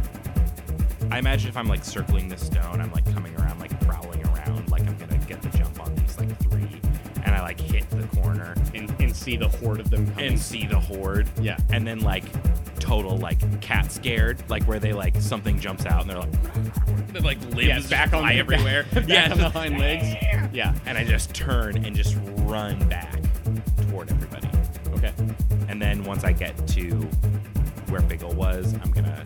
I imagine if I'm like circling the stone, I'm like coming around, like prowling around, like I'm gonna get the jump on these like three, and I like hit the corner and, and see the horde of them coming. and see the horde. Yeah. and then like total like cat scared, like where they like something jumps out and they're like, they're like limbs yeah, back on fly the- everywhere. back yeah, on the hind legs. Yeah. and I just turn and just run back toward everybody. Okay. And then once I get to where Biggle was, I'm gonna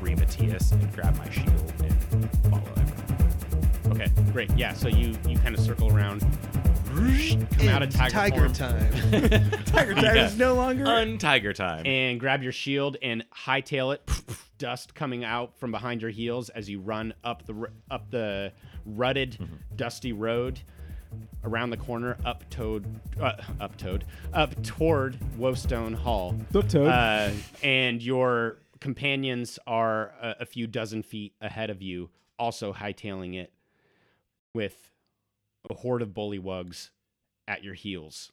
re Matthias and grab my shield and follow everyone. Okay. Great. Yeah. So you you kind of circle around, come out of tiger, form, time. Tiger Tiger is no longer. Untiger time. and grab your shield and hightail it. Dust coming out from behind your heels as you run up the up the rutted, dusty road around the corner up Toad, uh, up Toad, up toward Wostone Hall. Up Toad. Uh, and your companions are a, a few dozen feet ahead of you, also hightailing it with a horde of bullywugs at your heels.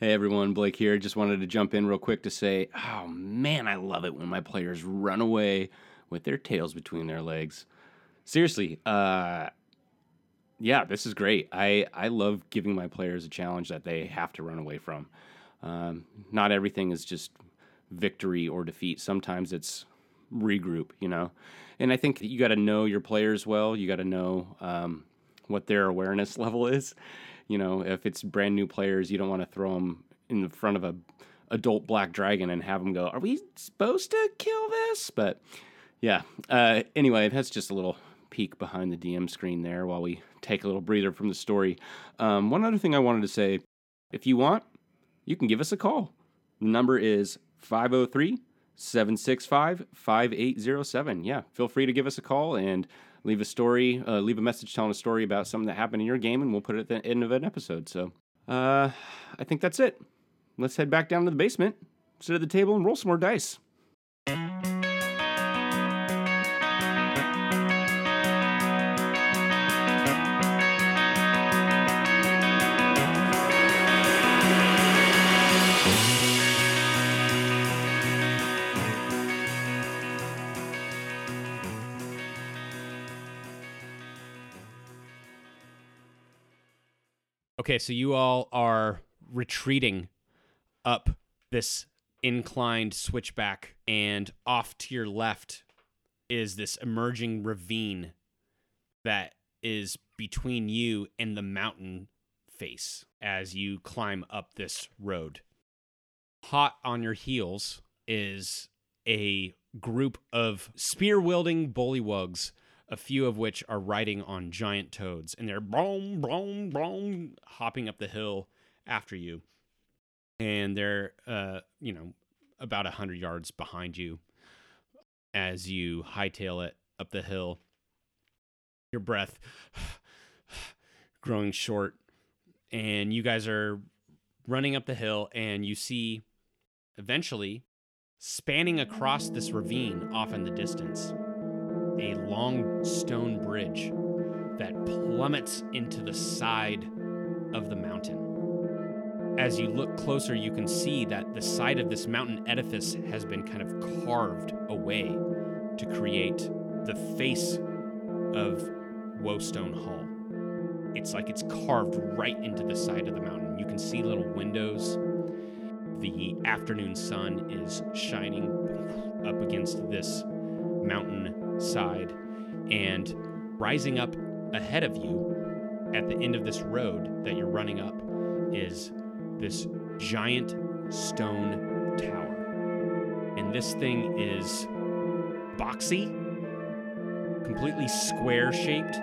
Hey everyone, Blake here. Just wanted to jump in real quick to say, oh man, I love it when my players run away with their tails between their legs. Seriously, uh, yeah, this is great. I I love giving my players a challenge that they have to run away from. Um, not everything is just victory or defeat. Sometimes it's regroup, you know. And I think you got to know your players well. You got to know um, what their awareness level is. You know, if it's brand new players, you don't want to throw them in the front of a adult black dragon and have them go, "Are we supposed to kill this?" But yeah. Uh, anyway, that's just a little peek behind the DM screen there while we take a little breather from the story. Um, one other thing I wanted to say if you want, you can give us a call. The number is 503 765 5807. Yeah, feel free to give us a call and leave a story, uh, leave a message telling a story about something that happened in your game, and we'll put it at the end of an episode. So uh, I think that's it. Let's head back down to the basement, sit at the table, and roll some more dice. Okay, so you all are retreating up this inclined switchback, and off to your left is this emerging ravine that is between you and the mountain face as you climb up this road. Hot on your heels is a group of spear wielding bullywugs, a few of which are riding on giant toads, and they're boom, boom, boom, hopping up the hill after you. And they're, uh, you know, about a hundred yards behind you as you hightail it up the hill. Your breath growing short, and you guys are running up the hill, and you see eventually spanning across this ravine off in the distance a long stone bridge that plummets into the side of the mountain. As you look closer, you can see that the side of this mountain edifice has been kind of carved away to create the face of Woestone Hall. It's like it's carved right into the side of the mountain. You can see little windows. The afternoon sun is shining up against this mountain side, and rising up ahead of you at the end of this road that you're running up is this giant stone tower. And this thing is boxy, completely square shaped,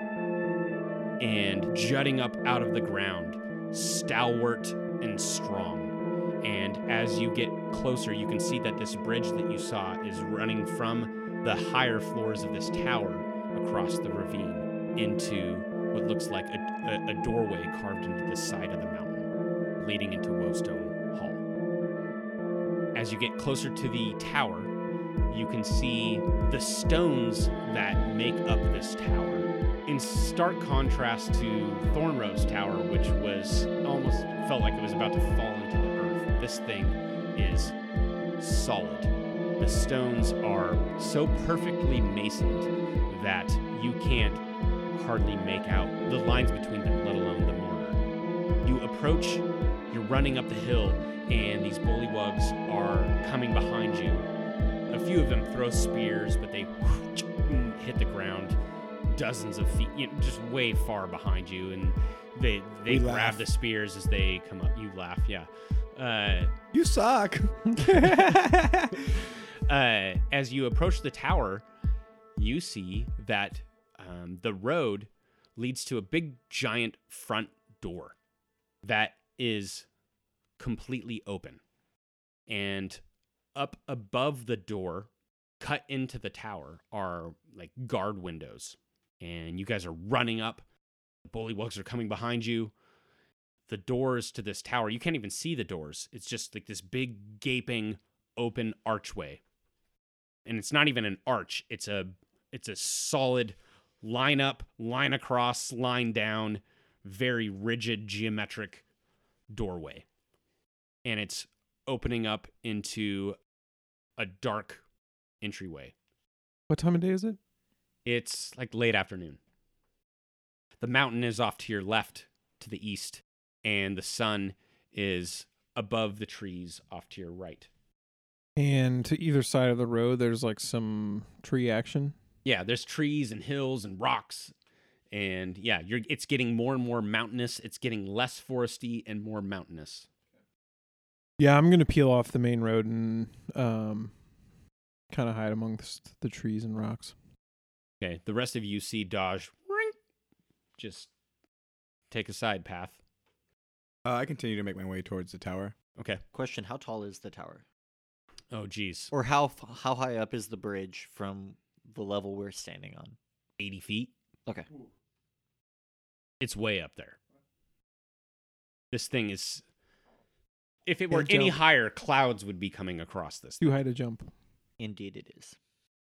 and jutting up out of the ground, stalwart and strong. And as you get closer, you can see that this bridge that you saw is running from the higher floors of this tower across the ravine into what looks like a, a, a doorway carved into the side of the mountain, leading into Woestone Hall. As you get closer to the tower, you can see the stones that make up this tower. In stark contrast to Thornrose Tower, which was almost felt like it was about to fall into the earth, this thing is solid. The stones are so perfectly masoned that you can't hardly make out the lines between them, let alone the mortar. You approach, you're running up the hill, and these bullywugs are coming behind you. A few of them throw spears, but they hit the ground dozens of feet, you know, just way far behind you, and they they We grab laugh. the spears as they come up. You laugh, yeah. Uh, You suck. uh, as you approach the tower, you see that um, the road leads to a big, giant front door that is completely open. And up above the door, cut into the tower, are like guard windows. And you guys are running up. The bullywugs are coming behind you. The doors to this tower, you can't even see the doors. It's just like this big, gaping, open archway and it's not even an arch it's a it's a solid line up line across line down very rigid geometric doorway. And it's opening up into a dark entryway. What time of day is it? it's like late afternoon. The mountain is off to your left to the east and the sun is above the trees off to your right And to either side of the road, there's like some tree action. yeah there's trees and hills and rocks and yeah you're it's getting more and more mountainous it's getting less foresty and more mountainous Yeah, I'm gonna peel off the main road and um, kind of hide amongst the trees and rocks. okay the rest of you see dodge just take a side path Uh, I continue to make my way towards the tower. okay Question: How tall is the tower, oh geez or how how high up is the bridge from the level we're standing on? 80 feet Okay. it's way up there this thing is if it were Can't any jump. higher clouds would be coming across this Too high to jump. Indeed, it is.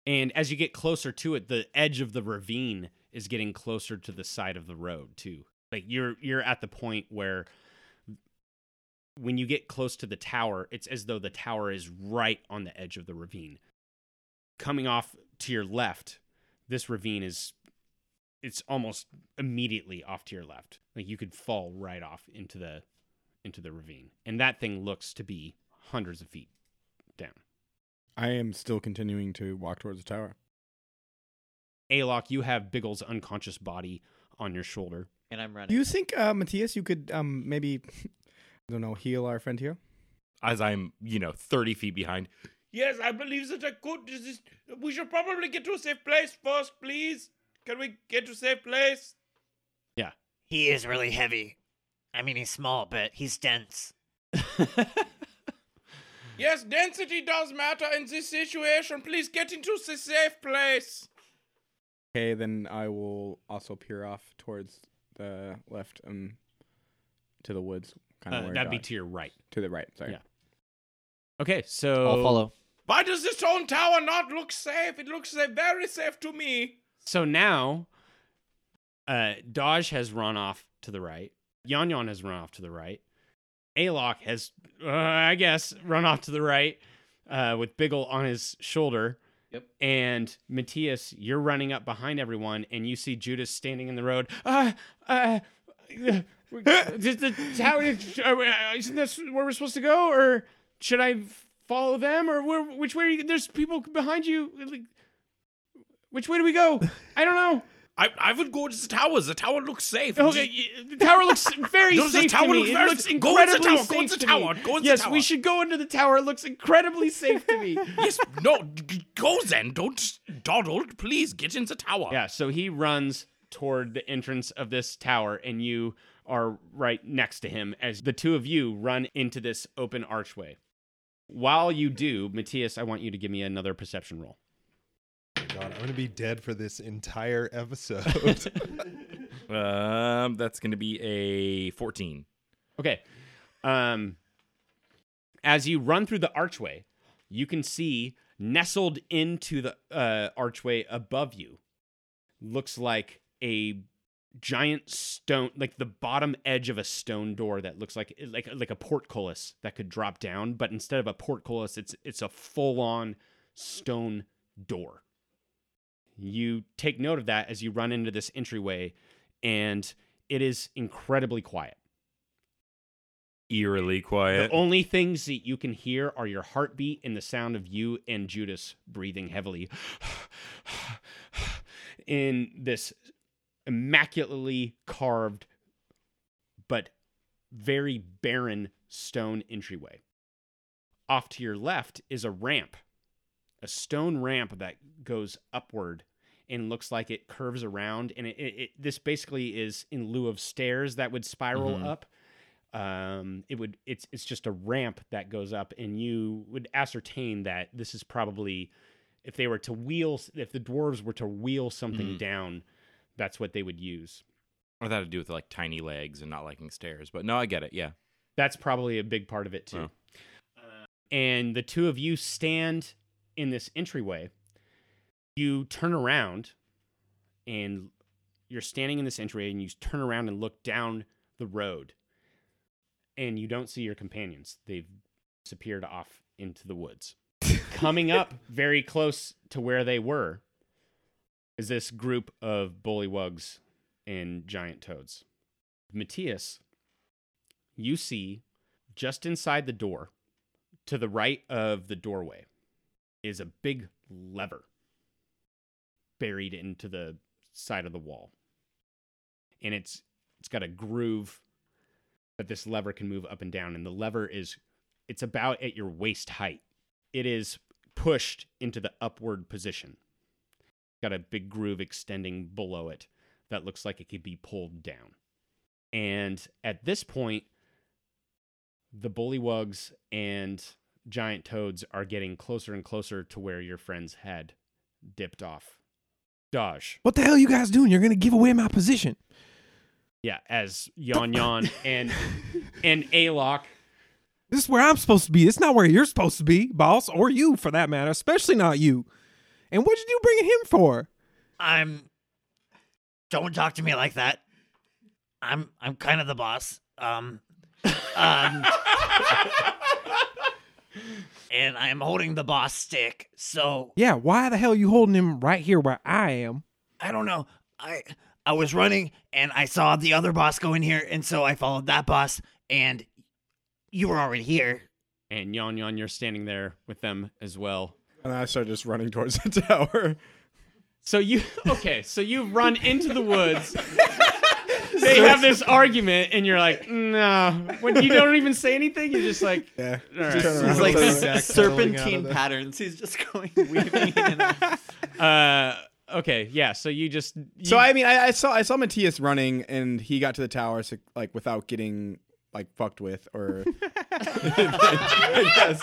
And as you get closer to it, the edge of the ravine is getting closer to the side of the road too. Like you're you're at the point where when you get close to the tower, it's as though the tower is right on the edge of the ravine. Coming off to your left, this ravine is it's almost immediately off to your left. Like you could fall right off into the into the ravine. And that thing looks to be hundreds of feet down. I am still continuing to walk towards the tower. Alok, you have Biggle's unconscious body on your shoulder. And I'm running. Do you think, uh, Matthias, you could um maybe, I don't know, heal our friend here? As I'm, you know, 30 feet behind. Yes, I believe that I could. This is- we should probably get to a safe place first, please. Can we get to a safe place? Yeah. He is really heavy. I mean, he's small, but he's dense. Yes, density does matter in this situation. Please get into a safe place. Okay, then I will also peer off towards the left um to the woods, kind of Uh, that'd be to your right. to the right. Sorry. Yeah. Okay, so I'll follow. Why does this own tower not look safe? It looks uh, very safe to me. So now, uh, Dodge has run off to the right. Yon Yon has run off to the right. Alok has, uh, I guess, run off to the right uh, with Biggle on his shoulder. Yep. And Matthias, you're running up behind everyone, and you see Judas standing in the road. Uh, uh, is the tower, uh, isn't this where we're supposed to go? Or should I follow them? Or where, which way? Are you, there's people behind you. Like, which way do we go? I don't know. I, I would go to the tower. The tower looks safe. Okay, the tower looks very the safe tower to me. look It looks go into the incredibly tower, go safe into the tower, go into the yes, tower. we should go into the tower. It looks incredibly safe to me. yes, no, go then. Don't dawdle. Please get in the tower. yeah, so he runs toward the entrance of this tower, and you are right next to him as the two of you run into this open archway. While you do, Matthias, I want you to give me another perception roll. God, I'm gonna be dead for this entire episode. Um, that's going to be a 14. Okay. Um, as you run through the archway, you can see nestled into the uh, archway above you looks like a giant stone, like the bottom edge of a stone door that looks like like like a portcullis that could drop down, but instead of a portcullis, it's it's a full on stone door. You take note of that as you run into this entryway, and it is incredibly quiet. Eerily quiet. The only things that you can hear are your heartbeat and the sound of you and Judas breathing heavily in this immaculately carved but very barren stone entryway. Off to your left is a ramp, a stone ramp that goes upward and looks like it curves around. And it, it, it this basically is in lieu of stairs that would spiral Mhm. up um it would it's it's just a ramp that goes up and you would ascertain that this is probably if they were to wheel if the dwarves were to wheel something Mhm. down that's what they would use Or that had to do with like tiny legs and not liking stairs. But no, I get it. Yeah. that's probably a big part of it too Oh. And the two of you stand in this entryway you turn around and you're standing in this entryway and you turn around and look down the road and you don't see your companions they've disappeared off into the woods coming up very close to where they were is this group of bullywugs and giant toads. Matthias you see just inside the door to the right of the doorway is a big lever buried into the side of the wall. And it's it's got a groove that this lever can move up and down and the lever is it's about at your waist height. It is pushed into the upward position got a big groove extending below it that looks like it could be pulled down and at this point the bullywugs and giant toads are getting closer and closer to where your friends head dipped off. Dodge. What the hell are you guys doing? You're gonna give away my position. Yeah, as Yon Yon and and Alok. This is where I'm supposed to be. It's not where you're supposed to be, boss, or you for that matter, especially not you. And what did you bring him for? I'm. Don't talk to me like that. I'm I'm kind of the boss. Um, um, and I'm holding the boss stick. So Yeah, why the hell are you holding him right here where I am? I don't know. I I was running and I saw the other boss go in here, and so I followed that boss, and you were already here. And Yon Yon, you're standing there with them as well. And I start just running towards the tower. So you okay? So you run into the woods. they have this argument, and you're like, no. When you don't even say anything, you're just like, Yeah. all right. Turn around. He's like Backpedaling out of serpentine the- patterns. He's just going weaving in. and out. Uh, okay, yeah. So you just you, So I mean, I, I saw I saw Matthias running, and he got to the tower so, like without getting like fucked with or. I guess.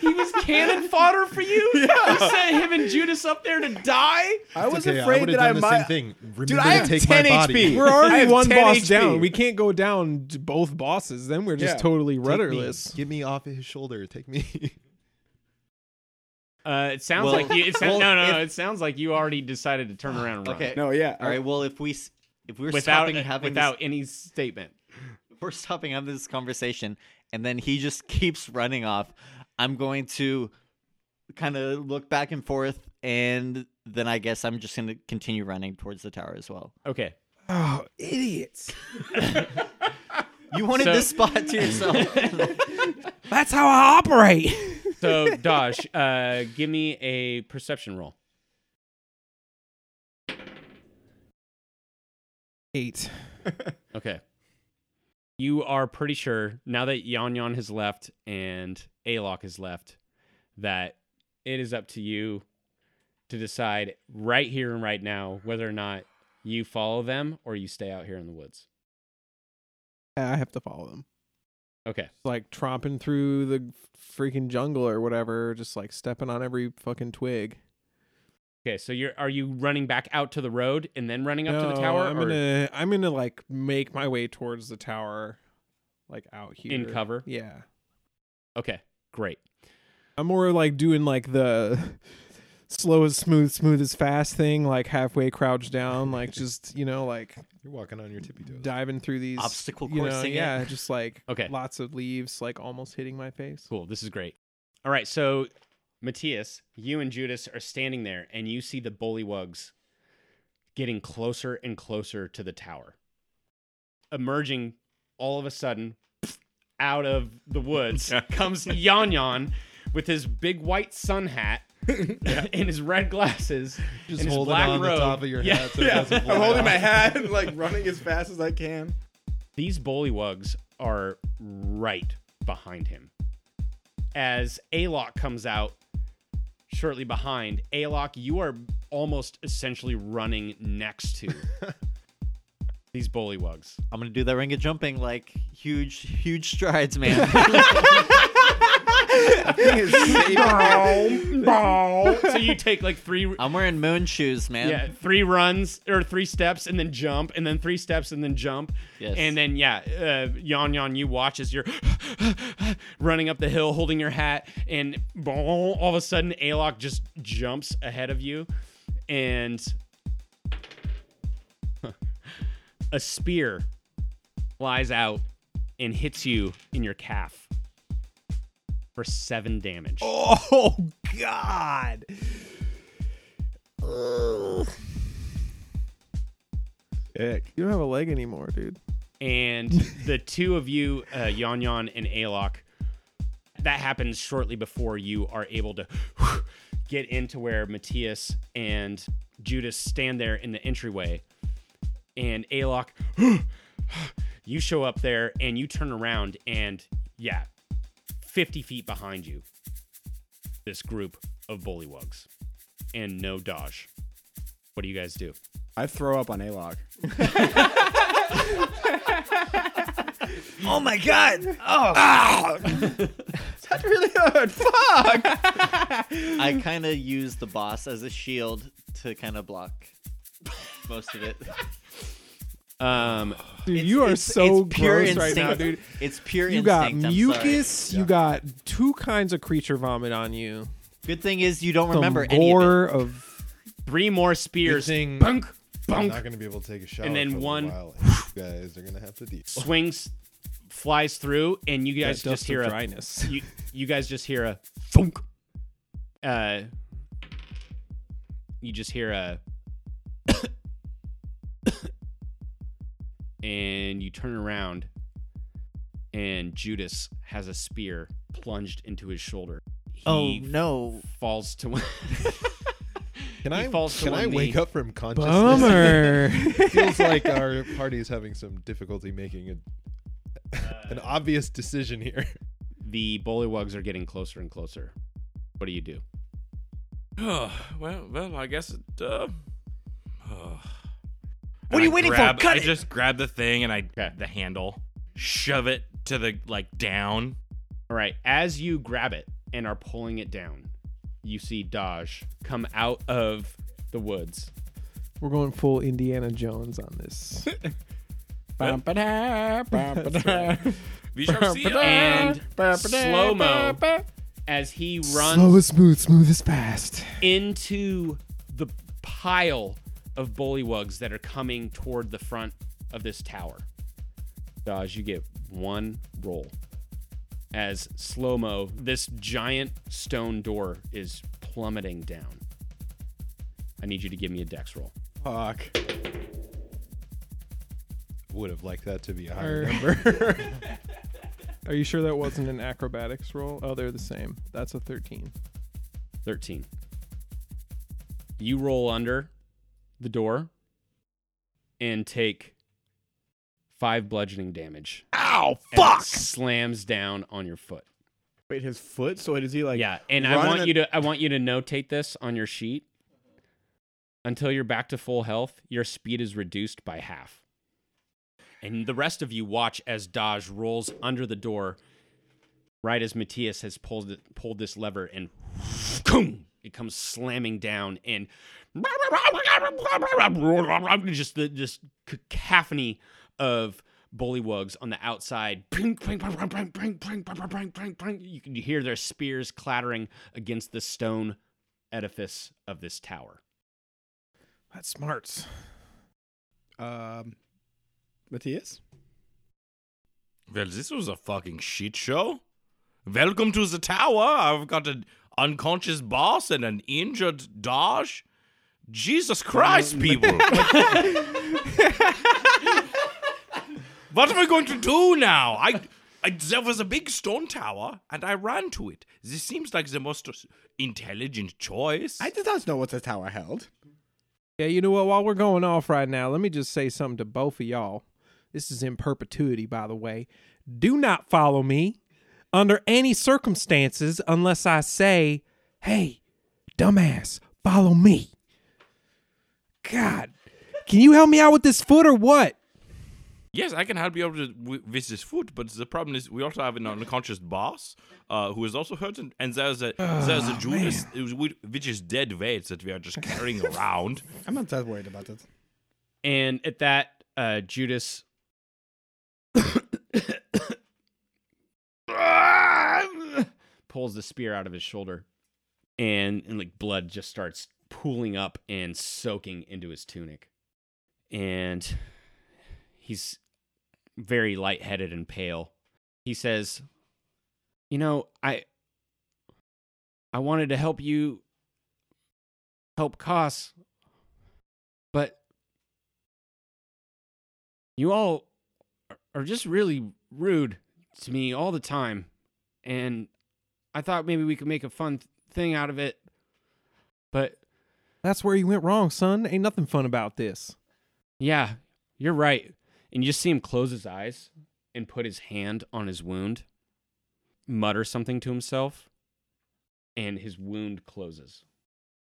he was cannon fodder for you. You sent him and Judas up there to die. I was okay, afraid would've that I might. same thing. Remember Dude, I have take 10 my body. HP. We're already one boss HP. down. We can't go down to both bosses. Then we're just Yeah. totally Take me. rudderless. Get me off of his shoulder. Take me. Uh, it sounds Well- like you. It sounds, well, no, no, no. It sounds like you already decided to turn around and run. Okay. No, yeah. All right. Well, if we if we're Without stopping having without this, any statement. If we're stopping having this conversation, and then he just keeps running off, I'm going to kind of look back and forth, and then I guess I'm just going to continue running towards the tower as well. Okay. Oh, idiots! You wanted So- this spot to yourself. That's how I operate. So Dodge, uh, give me a perception roll. Eight. Okay. You are pretty sure now that Yon Yon has left and Alok has left that it is up to you to decide right here and right now whether or not you follow them or you stay out here in the woods. I have to follow them. Okay. Like tromping through the freaking jungle or whatever, just like stepping on every fucking twig. Okay, so you're are you running back out to the road and then running up to the No, tower I'm or gonna I'm gonna like make my way towards the tower, like out here in cover? Yeah, Okay, great. I'm more like doing like the slow as smooth, smooth as fast thing, like halfway crouched down, like just you know like You're walking on your tippy toes. diving through these Obstacle you know, coursing it. Yeah, just like Okay. lots of leaves, like almost hitting my face. Cool. This is great. All right. So, Matthias, you and Judas are standing there, and you see the bullywugs getting closer and closer to the tower. Emerging all of a sudden out of the woods comes Yon Yon with his big white sun hat and his red glasses Just and his black on robe. the top of your Yeah. hat so Yeah, doesn't I'm holding my hat and like running as fast as I can. These bullywugs are right behind him. As Alok comes out shortly behind, Alok, you are almost essentially running next to these bullywugs. I'm gonna do that ring of jumping, like huge, huge strides, man. so you take like three I'm wearing moon shoes, man. yeah, three runs or three steps and then jump and then three steps and then jump. Yes. And then yeah, uh, Yon Yon, you watch as you're running up the hill holding your hat and boom, all of a sudden Alok just jumps ahead of you and a spear flies out and hits you in your calf for seven damage. Oh God! Ugh. Ick. You don't have a leg anymore, dude. and the two of you, uh, Yon Yon and Alok, that happens shortly before you are able to get into where Matthias and Judas stand there in the entryway. And Alok, you show up there and you turn around, and yeah, 50 feet behind you, this group of bullywugs and no dodge. What do you guys do? I throw up on Alok. Oh my god! Oh, That's really hard. Fuck. I kind of use the boss as a shield to kind of block most of it. Um, Dude, It's- you are it's- so it's pure gross right now, dude. It's pure You got instinct. I'm mucus. You got two kinds of creature vomit on you. Good thing is you don't Some remember any of it. gore of three more spears. thing Bunk, I'm bunk. not going to be able to take a shot. And then for a one- while, and you guys are going to have to deal. swings, flies through, and you guys that just hear of a dryness. you, you guys just hear a thunk. Uh, you just hear a and you turn around, and Judas has a spear plunged into his shoulder. He Oh no! falls to one. Can I falls can I one wake up from consciousness? Bummer. Feels like our party is having some difficulty making a, an obvious decision here. the bullywugs are getting closer and closer. What do you do? Oh, well, well, I guess it. Uh, oh. What are you I waiting for? grab- Cut I it! just grab the thing and I the handle, shove it to the like down. All right, as you grab it and are pulling it down, you see Dodge come out of the woods. We're going full Indiana Jones on this. We shall see. And slow mo as he runs Slow is smooth, smooth is fast. into the pile of bullywugs that are coming toward the front of this tower. Dodge, you get one roll. As slow mo, this giant stone door is plummeting down. I need you to give me a dex roll. Fuck. Would have liked that to be a higher Er. number. Are you sure that wasn't an acrobatics roll? Oh, they're the same. That's a 13. 13. You roll under the door and take five bludgeoning damage. Ow! Fuck! slams down on your foot. Wait, his foot. So does he like? yeah, and I want and- you to I want you to notate this on your sheet. Until you're back to full health, your speed is reduced by half. And the rest of you watch as Dodge rolls under the door, right as Matthias has pulled it, pulled this lever, and it comes slamming down, and just the just cacophony of bullywugs on the outside. You can hear their spears clattering against the stone edifice of this tower. That's smarts. Um, Matthias. Well, this was a fucking shit show. Welcome to the tower. I've got an unconscious boss and an injured Dodge. Jesus Christ, people. what am I going to do now? I, I there was a big stone tower and I ran to it. This seems like the most intelligent choice. I did not know what the tower held. Yeah, you know what? While we're going off right now, let me just say something to both of y'all. This is in perpetuity, by the way. Do not follow me under any circumstances unless I say, hey, dumbass, follow me. God, can you help me out with this foot or what? Yes, I can help you out with, with with this foot, but the problem is we also have an unconscious boss uh, who is also hurt, and, and there's a there's a Judas who's- which is dead weight that we are just carrying around. I'm not that worried about it. And at that, uh, Judas pulls the spear out of his shoulder, and, and like blood just starts pooling up and soaking into his tunic, and he's very lightheaded and pale. He says, "You know, I I wanted to help you help Koss, but you all are just really rude to me all the time. And I thought maybe we could make a fun th- thing out of it. But That's where you went wrong, son. Ain't nothing fun about this. yeah, you're right. And you just see him close his eyes and put his hand on his wound, mutter something to himself, and his wound closes.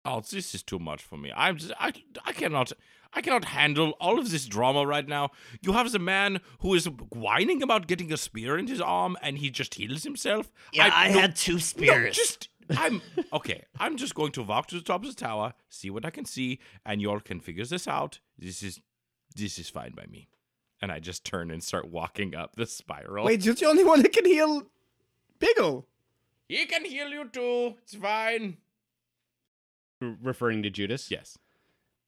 Oh, this is too much for me. I'm just, I I cannot I cannot handle all of this drama right now. You have the man who is whining about getting a spear in his arm, and he just heals himself. Yeah, I, no- had two No, spears. just I'm okay. I'm just going to walk to the top of the tower, see what I can see, and y'all can figure this out. This is this is fine by me. And I just turn and start walking up the spiral. Wait, you're the only one that can heal Biggle. he can heal you too. It's fine. R- referring to Judas? Yes.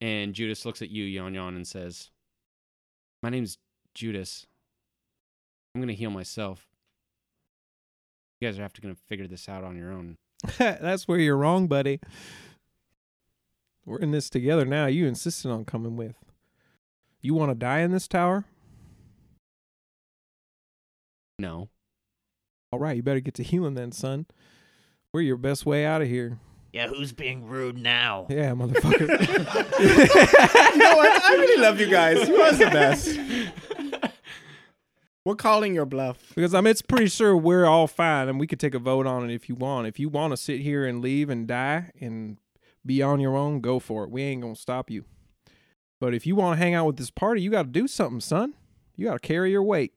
And Judas looks at you, Yon Yon, and says, My name's Judas. I'm going to heal myself. You guys are have to going to figure this out on your own. That's where you're wrong, buddy. We're in this together now. You insisted on coming with. You want to die in this tower? No. All right, you better get to healing then, son. We're your best way out of here. Yeah, who's being rude now? Yeah, motherfucker. you know what? I really love you guys. You are the best. We're calling your bluff. because I mean, it's pretty sure we're all fine and we could take a vote on it if you want. If you want to sit here and leave and die and be on your own, go for it. We ain't gonna stop you. But if you want to hang out with this party, you got to do something, son. You got to carry your weight.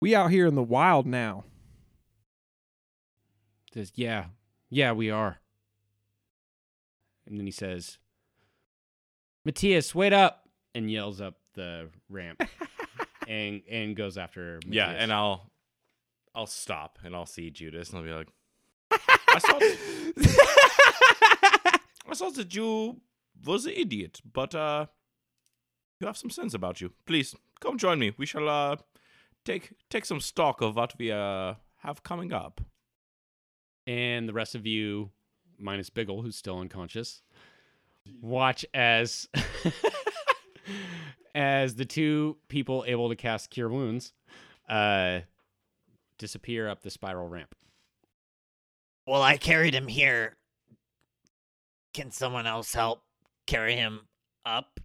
We out here in the wild now. Says, yeah, yeah, we are. And then he says, Matthias, wait up, and yells up the ramp, and and goes after. Yeah, and I'll I'll stop and I'll see Judas and I'll be like, I thought I thought that you was an idiot, but uh, you have some sense about you. Please come join me. We shall uh take take some stock of what we uh have coming up. And the rest of you, minus Biggle, who's still unconscious, watch as as the two people able to cast Cure Wounds uh, disappear up the spiral ramp. Well, I carried him here. Can someone else help carry him up?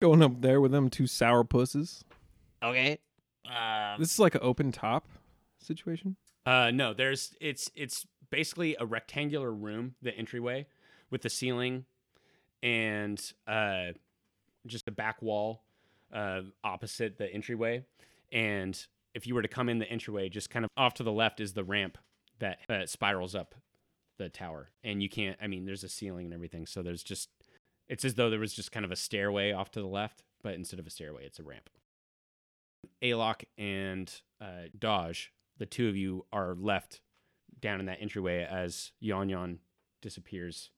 Going up there with them two sour pusses. Okay. Um, This is like an open top situation. Uh, no, there's it's it's basically a rectangular room, the entryway, with the ceiling and uh, just a back wall uh, opposite the entryway. And if you were to come in the entryway, just kind of off to the left is the ramp that uh, spirals up the tower. And you can't, I mean, there's a ceiling and everything. So there's just, it's as though there was just kind of a stairway off to the left, but instead of a stairway, it's a ramp. Alok and uh, Dodge, the two of you are left down in that entryway as Yon Yon disappears.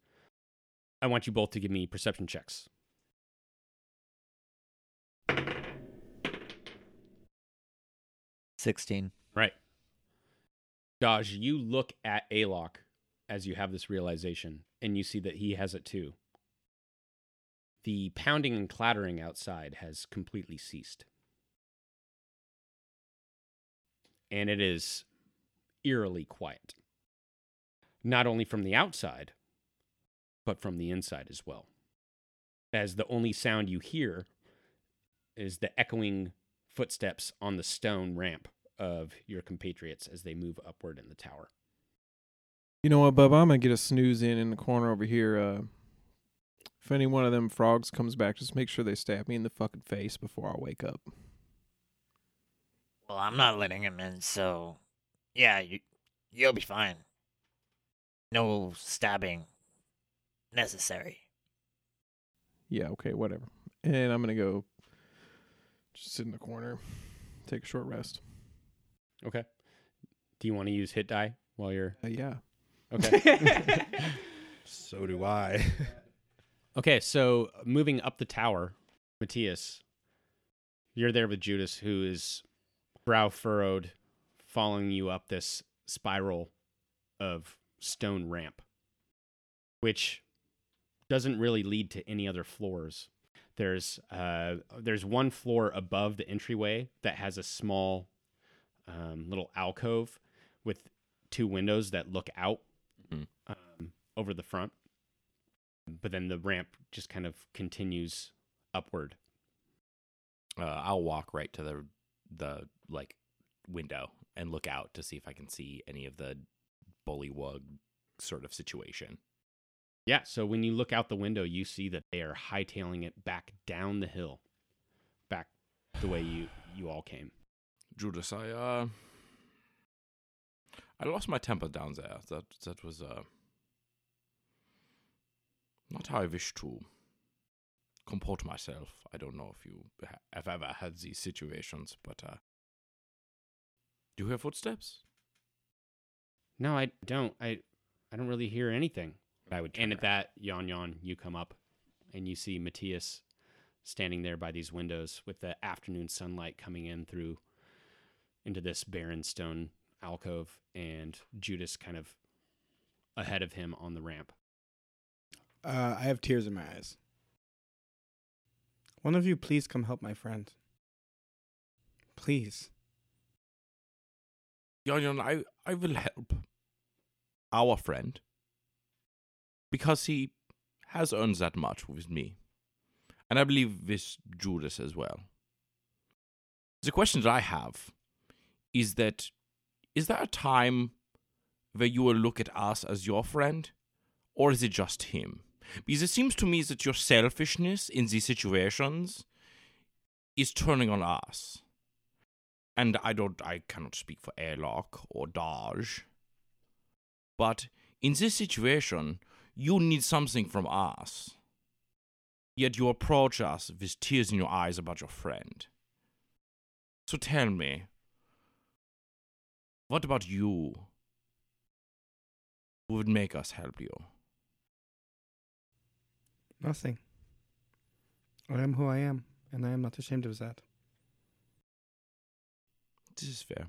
I want you both to give me perception checks. Sixteen. Right. Dodge, you look at Alok as you have this realization, and you see that he has it too. The pounding and clattering outside has completely ceased. And it is eerily quiet. Not only from the outside, but from the inside as well. As the only sound you hear is the echoing footsteps on the stone ramp of your compatriots as they move upward in the tower. You know what, Bub? I'm gonna get a snooze in in the corner over here. Uh, if any one of them frogs comes back, just make sure they stab me in the fucking face before I wake up. Well, I'm not letting him in, so yeah, you you'll be fine. No stabbing necessary. Yeah, okay, whatever. And I'm gonna go just sit in the corner, take a short rest. Okay. Do you want to use hit die while you're Uh, yeah. okay? So do I. okay, so moving up the tower, Matthias, you're there with Judas, who is brow furrowed, following you up this spiral of stone ramp, which doesn't really lead to any other floors. There's uh, there's one floor above the entryway that has a small um, little alcove with two windows that look out Mhm. um, over the front. But then the ramp just kind of continues upward. Uh, I'll walk right to the the like window and look out to see if I can see any of the bullywug sort of situation. Yeah, so when you look out the window, you see that they are hightailing it back down the hill, back the way you you all came. Judas, I uh I lost my temper down there. That that was uh not how I wish to comport myself. I don't know if you have ever had these situations, but uh do you hear footsteps? No, I don't. I I don't really hear anything. I would turn And at that, Yon Yon, you come up and you see Matthias standing there by these windows with the afternoon sunlight coming in through into this barren stone alcove and Judas kind of ahead of him on the ramp. Uh, I have tears in my eyes. One of you, please come help my friend. Please. Yon, I, I will help our friend because he has earned that much with me. And I believe with Judas as well. The question that I have is that is there a time where you will look at us as your friend, or is it just him? Because it seems to me that your selfishness in these situations is turning on us. And I don't I cannot speak for Alok or Dodge. But in this situation, you need something from us. Yet you approach us with tears in your eyes about your friend. So tell me, what about you Who would make us help you? Nothing. I am who I am, and I am not ashamed of that. This is fair.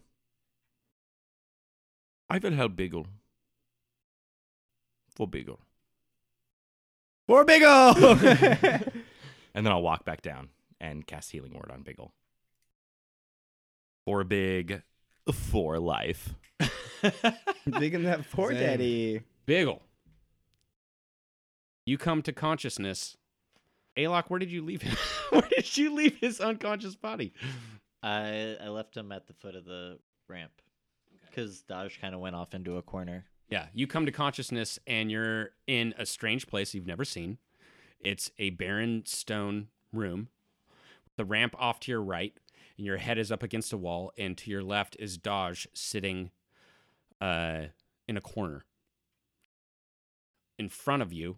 I will help Biggle. For Biggle. For Biggle! And then I'll walk back down and cast Healing Word on Biggle. For big, for life. Big in that for daddy. Biggle. You come to consciousness. Alok, where did you leave him? where did you leave his unconscious body? I I left him at the foot of the ramp because Dodge kind of went off into a corner. Yeah, you come to consciousness and you're in a strange place you've never seen. It's a barren stone room. The ramp off to your right, and your head is up against a wall, and to your left is Dodge sitting uh, in a corner. In front of you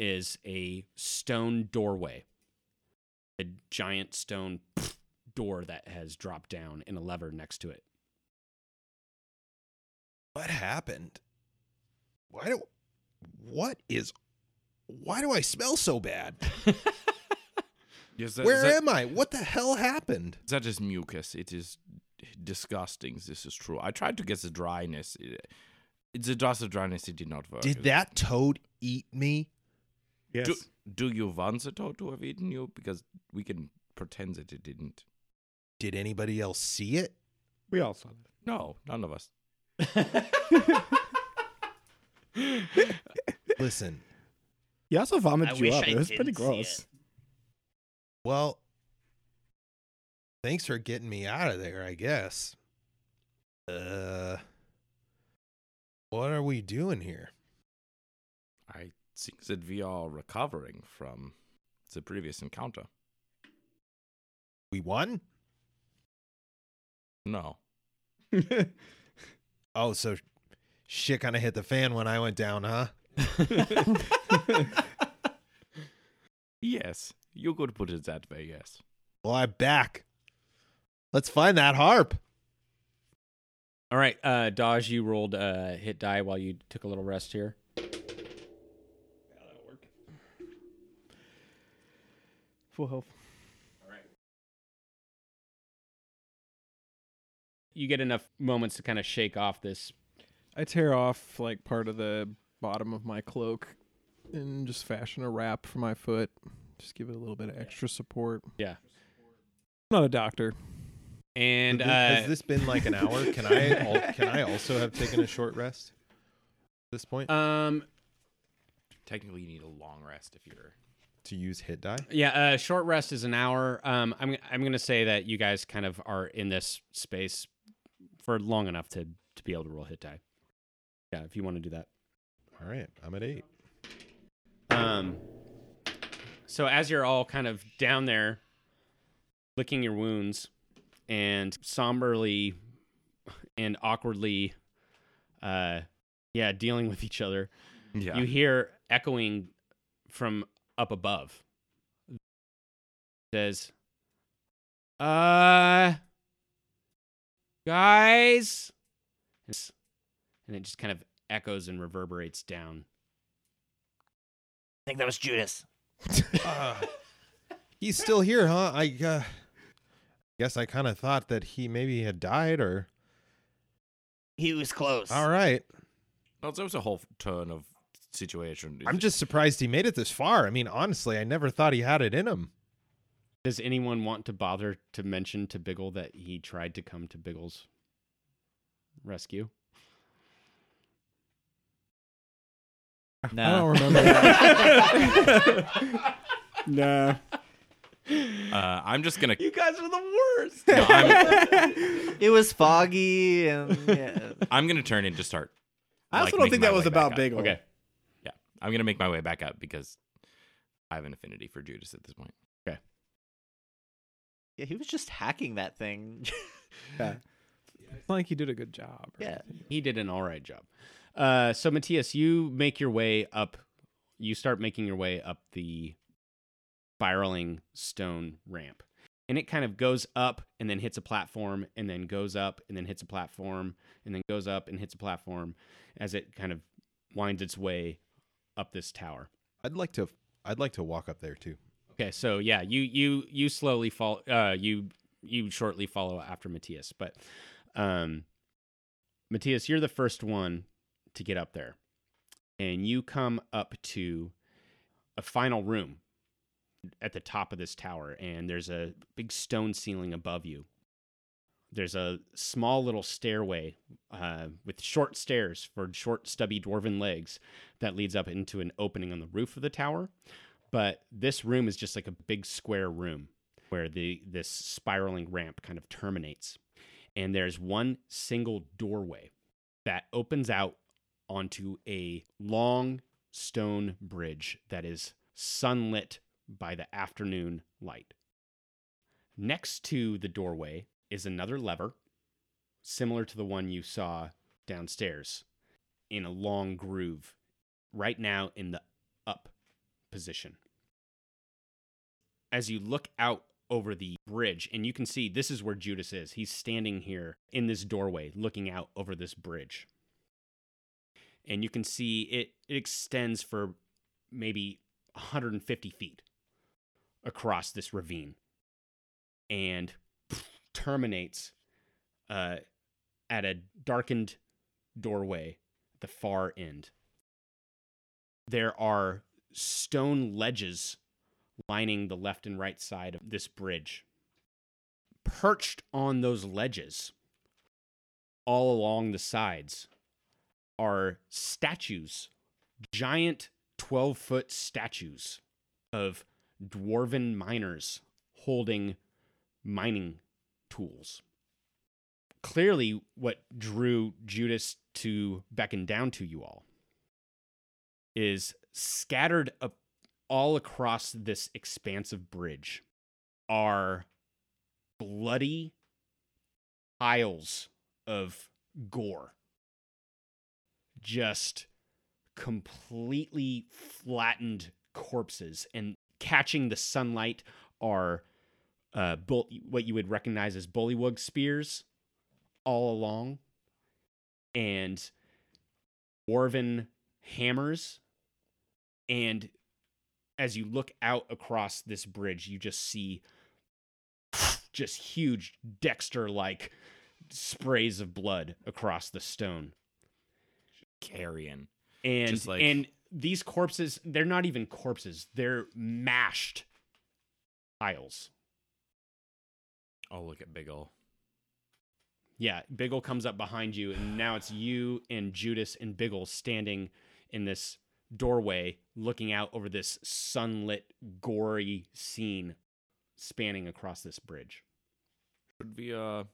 is a stone doorway, a giant stone door that has dropped down and a lever next to it. What happened? Why do what is why do I smell so bad? Yes, that, Where that, am I? What the hell happened? that is mucus. It is disgusting. This is true. I tried to get the dryness. It, it's the dust of dryness. It did not work. Did that toad eat me? Yes. Do, do you want the toad to have eaten you? Because we can pretend that it didn't. Did anybody else see it? we all saw that. No, none of us. Listen, He also vomited I you wish up. I it was pretty didn't see gross. it. well, thanks for getting me out of there, I guess. Uh What are we doing here? I think that we are recovering from the previous encounter. We won? No. Oh, so shit kind of hit the fan when I went down, huh? Yes, you could put it that way. Yes. Well, I'm back. Let's find that harp. All right, uh, Dodge, you rolled uh, hit die while you took a little rest here. Full health. You get enough moments to kind of shake off this. I tear off like part of the bottom of my cloak and just fashion a wrap for my foot. Just give it a little bit of extra support. Yeah. I'm not a doctor. And Has this- uh, has this been like an hour? Can I al- can I also have taken a short rest at this point um, Technically, you need a long rest if you're. To use hit die? yeah, uh, short rest is an hour. Um, I'm I'm gonna say that you guys kind of are in this space for long enough to to be able to roll hit die. Yeah, if you want to do that. All right, I'm at eight. Um, so as you're all kind of down there, licking your wounds, and somberly and awkwardly, uh, yeah, dealing with each other, Yeah. you hear echoing from up above. Says, "Uh, guys," and it just kind of echoes and reverberates down. I think that was Judas. Uh, he's still here, huh? I uh, guess I kind of thought that he maybe had died, or He was close. all right. No, there was a whole turn of situation. I'm just surprised he made it this far. I mean, honestly, I never thought he had it in him. Does anyone want to bother to mention to Biggle that he tried to come to Biggle's rescue? No. I don't No. remember that. Nah. Uh, I'm just gonna. You guys are the worst. No, I'm, It was foggy and yeah. I'm gonna turn and just start. I also like, don't think that was about Biggle. Okay. Yeah, I'm gonna make my way back up because I have an affinity for Judas at this point. Okay. Yeah, he was just hacking that thing. Yeah. It's like he did a good job. Yeah. anything. He did an all right job. Uh, so Matthias, you make your way up. You start making your way up the spiraling stone ramp, and it kind of goes up and then hits a platform, and then goes up and then hits a platform, and then goes up and hits a platform, as it kind of winds its way up this tower. I'd like to. I'd like to walk up there too. Okay, so yeah, you you you slowly fall. Uh, you you shortly follow after Matthias, but um, Matthias, you're the first one to get up there, and you come up to a final room at the top of this tower, and there's a big stone ceiling above you. There's a small little stairway uh, with short stairs for short, stubby dwarven legs that leads up into an opening on the roof of the tower. But this room is just like a big square room where the this spiraling ramp kind of terminates. And there's one single doorway that opens out onto a long stone bridge that is sunlit by the afternoon light. Next to the doorway is another lever similar to the one you saw downstairs in a long groove right now in the up position. As you look out over the bridge, and you can see this is where Judas is. He's standing here in this doorway looking out over this bridge. And you can see it, it extends for maybe 150 feet across this ravine and terminates uh, at a darkened doorway at the far end. There are stone ledges lining the left and right side of this bridge. Perched on those ledges, all along the sides, are statues, giant 12 foot statues of dwarven miners holding mining tools. Clearly, what drew Judas to beckon down to you all is scattered up all across this expansive bridge are bloody piles of gore just completely flattened corpses and catching the sunlight are uh, bull- what you would recognize as bullywug spears all along. And dwarven hammers. And as you look out across this bridge you just see just huge dexter like sprays of blood across the stone. Carrion. and like- and these corpses they're not even corpses. They're mashed piles Oh, look at Biggle. yeah biggle comes up behind you and now it's you and judas and biggle standing in this doorway looking out over this sunlit gory scene spanning across this bridge Should we uh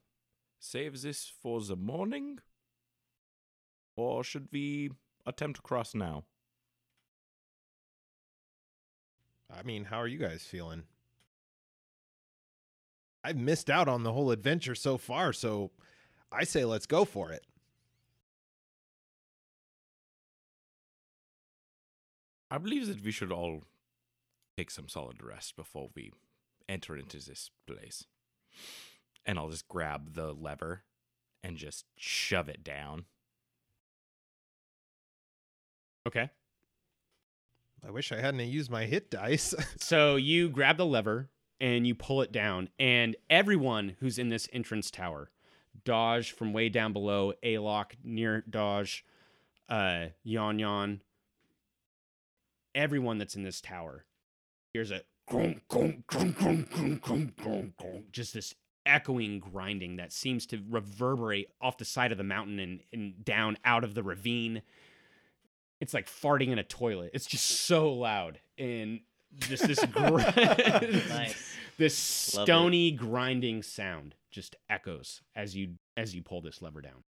save this for the morning, or should we attempt to cross now? I mean, how are you guys feeling? I've missed out on the whole adventure so far, so I say let's go for it. I believe that we should all take some solid rest before we enter into this place. And I'll just grab the lever and just shove it down. okay I wish I hadn't used my hit dice. So you grab the lever and you pull it down, and everyone who's in this entrance tower, Dodge from way down below, Alok near Dodge, uh, Yon Yon, everyone that's in this tower hears a just this echoing grinding that seems to reverberate off the side of the mountain and, and down out of the ravine. It's like farting in a toilet. It's just so loud and just this gr- Nice. this Love it. stony grinding sound just echoes as you as you pull this lever down.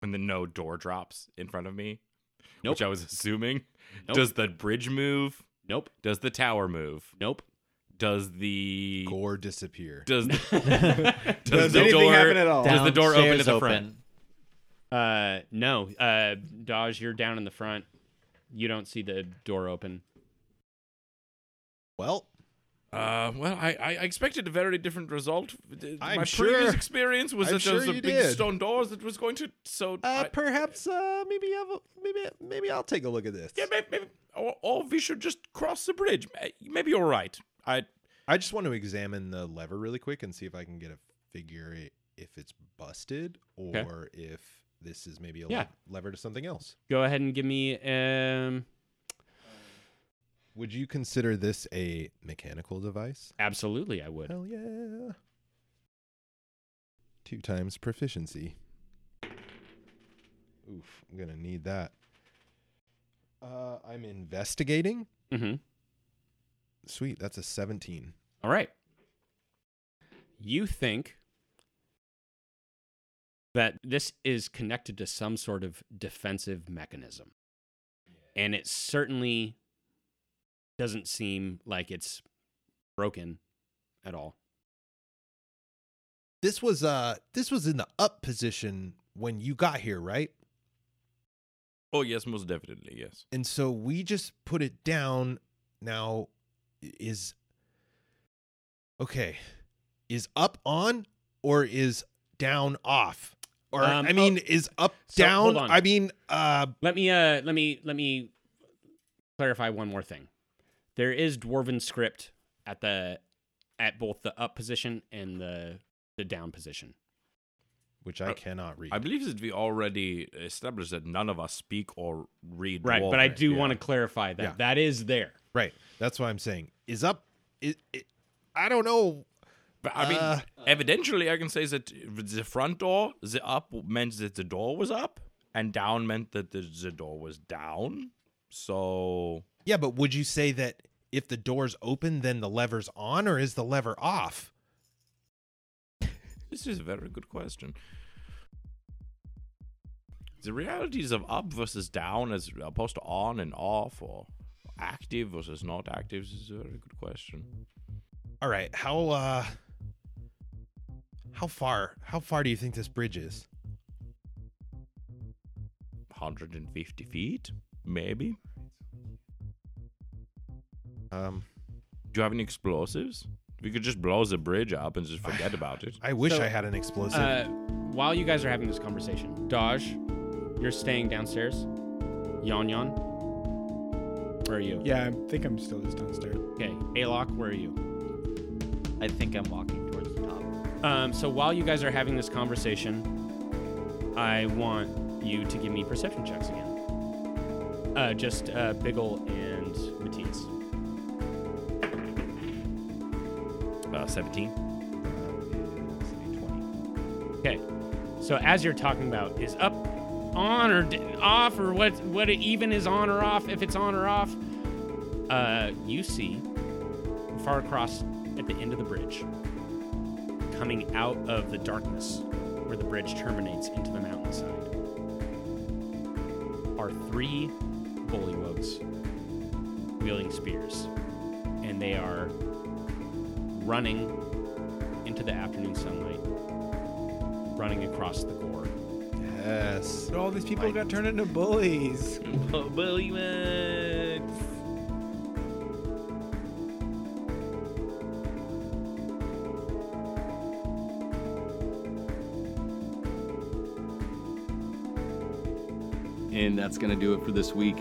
When the no door drops in front of me, Nope. which I was assuming. Nope. Does the bridge move? Nope. Does the tower move? Nope. Does the Gore disappear. does the, does Does the anything door happen at all? Does the door open Downstairs at the front? Uh, no. Uh, Dodge, you're down in the front. You don't see the door open. Well, Uh, well, I, I I expected a very different result. I'm My sure- previous experience was I'm that there was sure a you big did. stone doors that was going to. So uh, I- perhaps uh, maybe I'll, maybe maybe I'll take a look at this. yeah, maybe, maybe or, or we should just cross the bridge. May- Maybe you're right. I I just want to examine the lever really quick and see if I can get a figure i- if it's busted or if this is maybe a Yeah. lever to something else. Go ahead and give me um. Would you consider this a mechanical device? Absolutely, I would. Hell yeah. Two times proficiency. Oof, I'm going to need that. Uh, I'm investigating. Mm-hmm. Sweet, that's a 17. All right. You think that this is connected to some sort of defensive mechanism. And it certainly doesn't seem like it's broken at all. This was uh this was in the up position when you got here, right? oh yes, most definitely yes. And so we just put it down. Now is okay. Is up on or is down off? Or Um, I mean, oh, is up so, down? I mean, uh, Let me uh let me let me clarify one more thing. There is dwarven script at the at both the up position and the the down position. which I Uh, cannot read. I believe that we already established that none of us speak or read. Right, but I do yeah. want to clarify that Yeah. that is there. right. That's what I'm saying. Is up? It, it, I don't know. But I mean, Uh, evidentially, I can say that the front door, the up meant that the door was up, and down meant that the, the door was down. So Yeah, but would you say that if the door's open, then the lever's on, or is the lever off? this is a very good question. The realities of up versus down, as opposed to on and off, or active versus not active, is a very good question. All right. How uh how far how far do you think this bridge is? 150 feet, maybe. Um Do you have any explosives? We could just blow the bridge up and just forget about it. I wish So, I had an explosive. Uh, while you guys are having this conversation, Dodge, you're staying downstairs. Yon Yon, where are you? Yeah, I think I'm still just downstairs. Okay, Alok, where are you? I think I'm walking towards the top. Um, so while you guys are having this conversation, I want you to give me perception checks again. Uh, just uh, Biggle and Matthias. 17. Okay. So as you're talking about, is up on or off or what? What it even is on or off? If it's on or off, uh, you see far across at the end of the bridge, coming out of the darkness where the bridge terminates into the mountainside, are three bullywugs wielding spears, and they are running into the afternoon sunlight running across the gore. yes. All these people got turned into bullies. And that's going to do it for this week.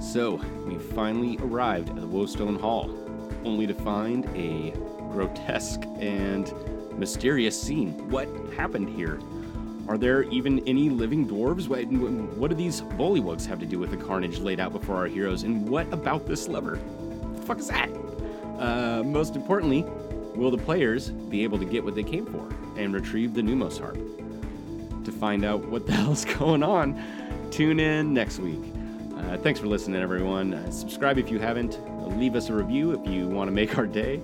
So, we finally arrived at the Woestone Hall, only to find a grotesque and mysterious scene. What happened here? Are there even any living dwarves? What, what do these bullywugs have to do with the carnage laid out before our heroes? And what about this lever? What the fuck is that? Uh, most importantly, will the players be able to get what they came for and retrieve the Numos harp? To find out what the hell's going on, tune in next week. Uh, thanks for listening, everyone. Uh, subscribe if you haven't. Leave us a review if you want to make our day.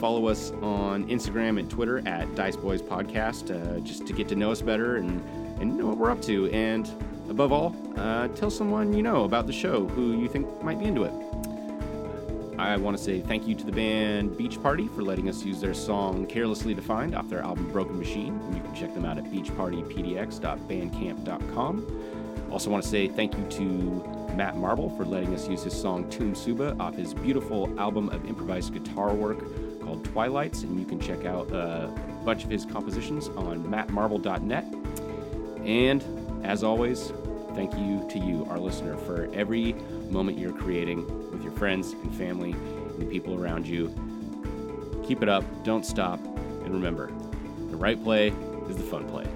Follow us on Instagram and Twitter at Dice Boys Podcast uh, just to get to know us better and, and know what we're up to. And above all, uh, tell someone you know about the show who you think might be into it. I want to say thank you to the band Beach Party for letting us use their song Carelessly Defined off their album Broken Machine. You can check them out at beachpartypdx.bandcamp.com. Also, want to say thank you to Matt Marble for letting us use his song Toon Suba off his beautiful album of improvised guitar work called Twilights. And you can check out uh, a bunch of his compositions on mattmarble.net. And as always, thank you to you, our listener, for every moment you're creating with your friends and family and the people around you. Keep it up, don't stop, and remember the right play is the fun play.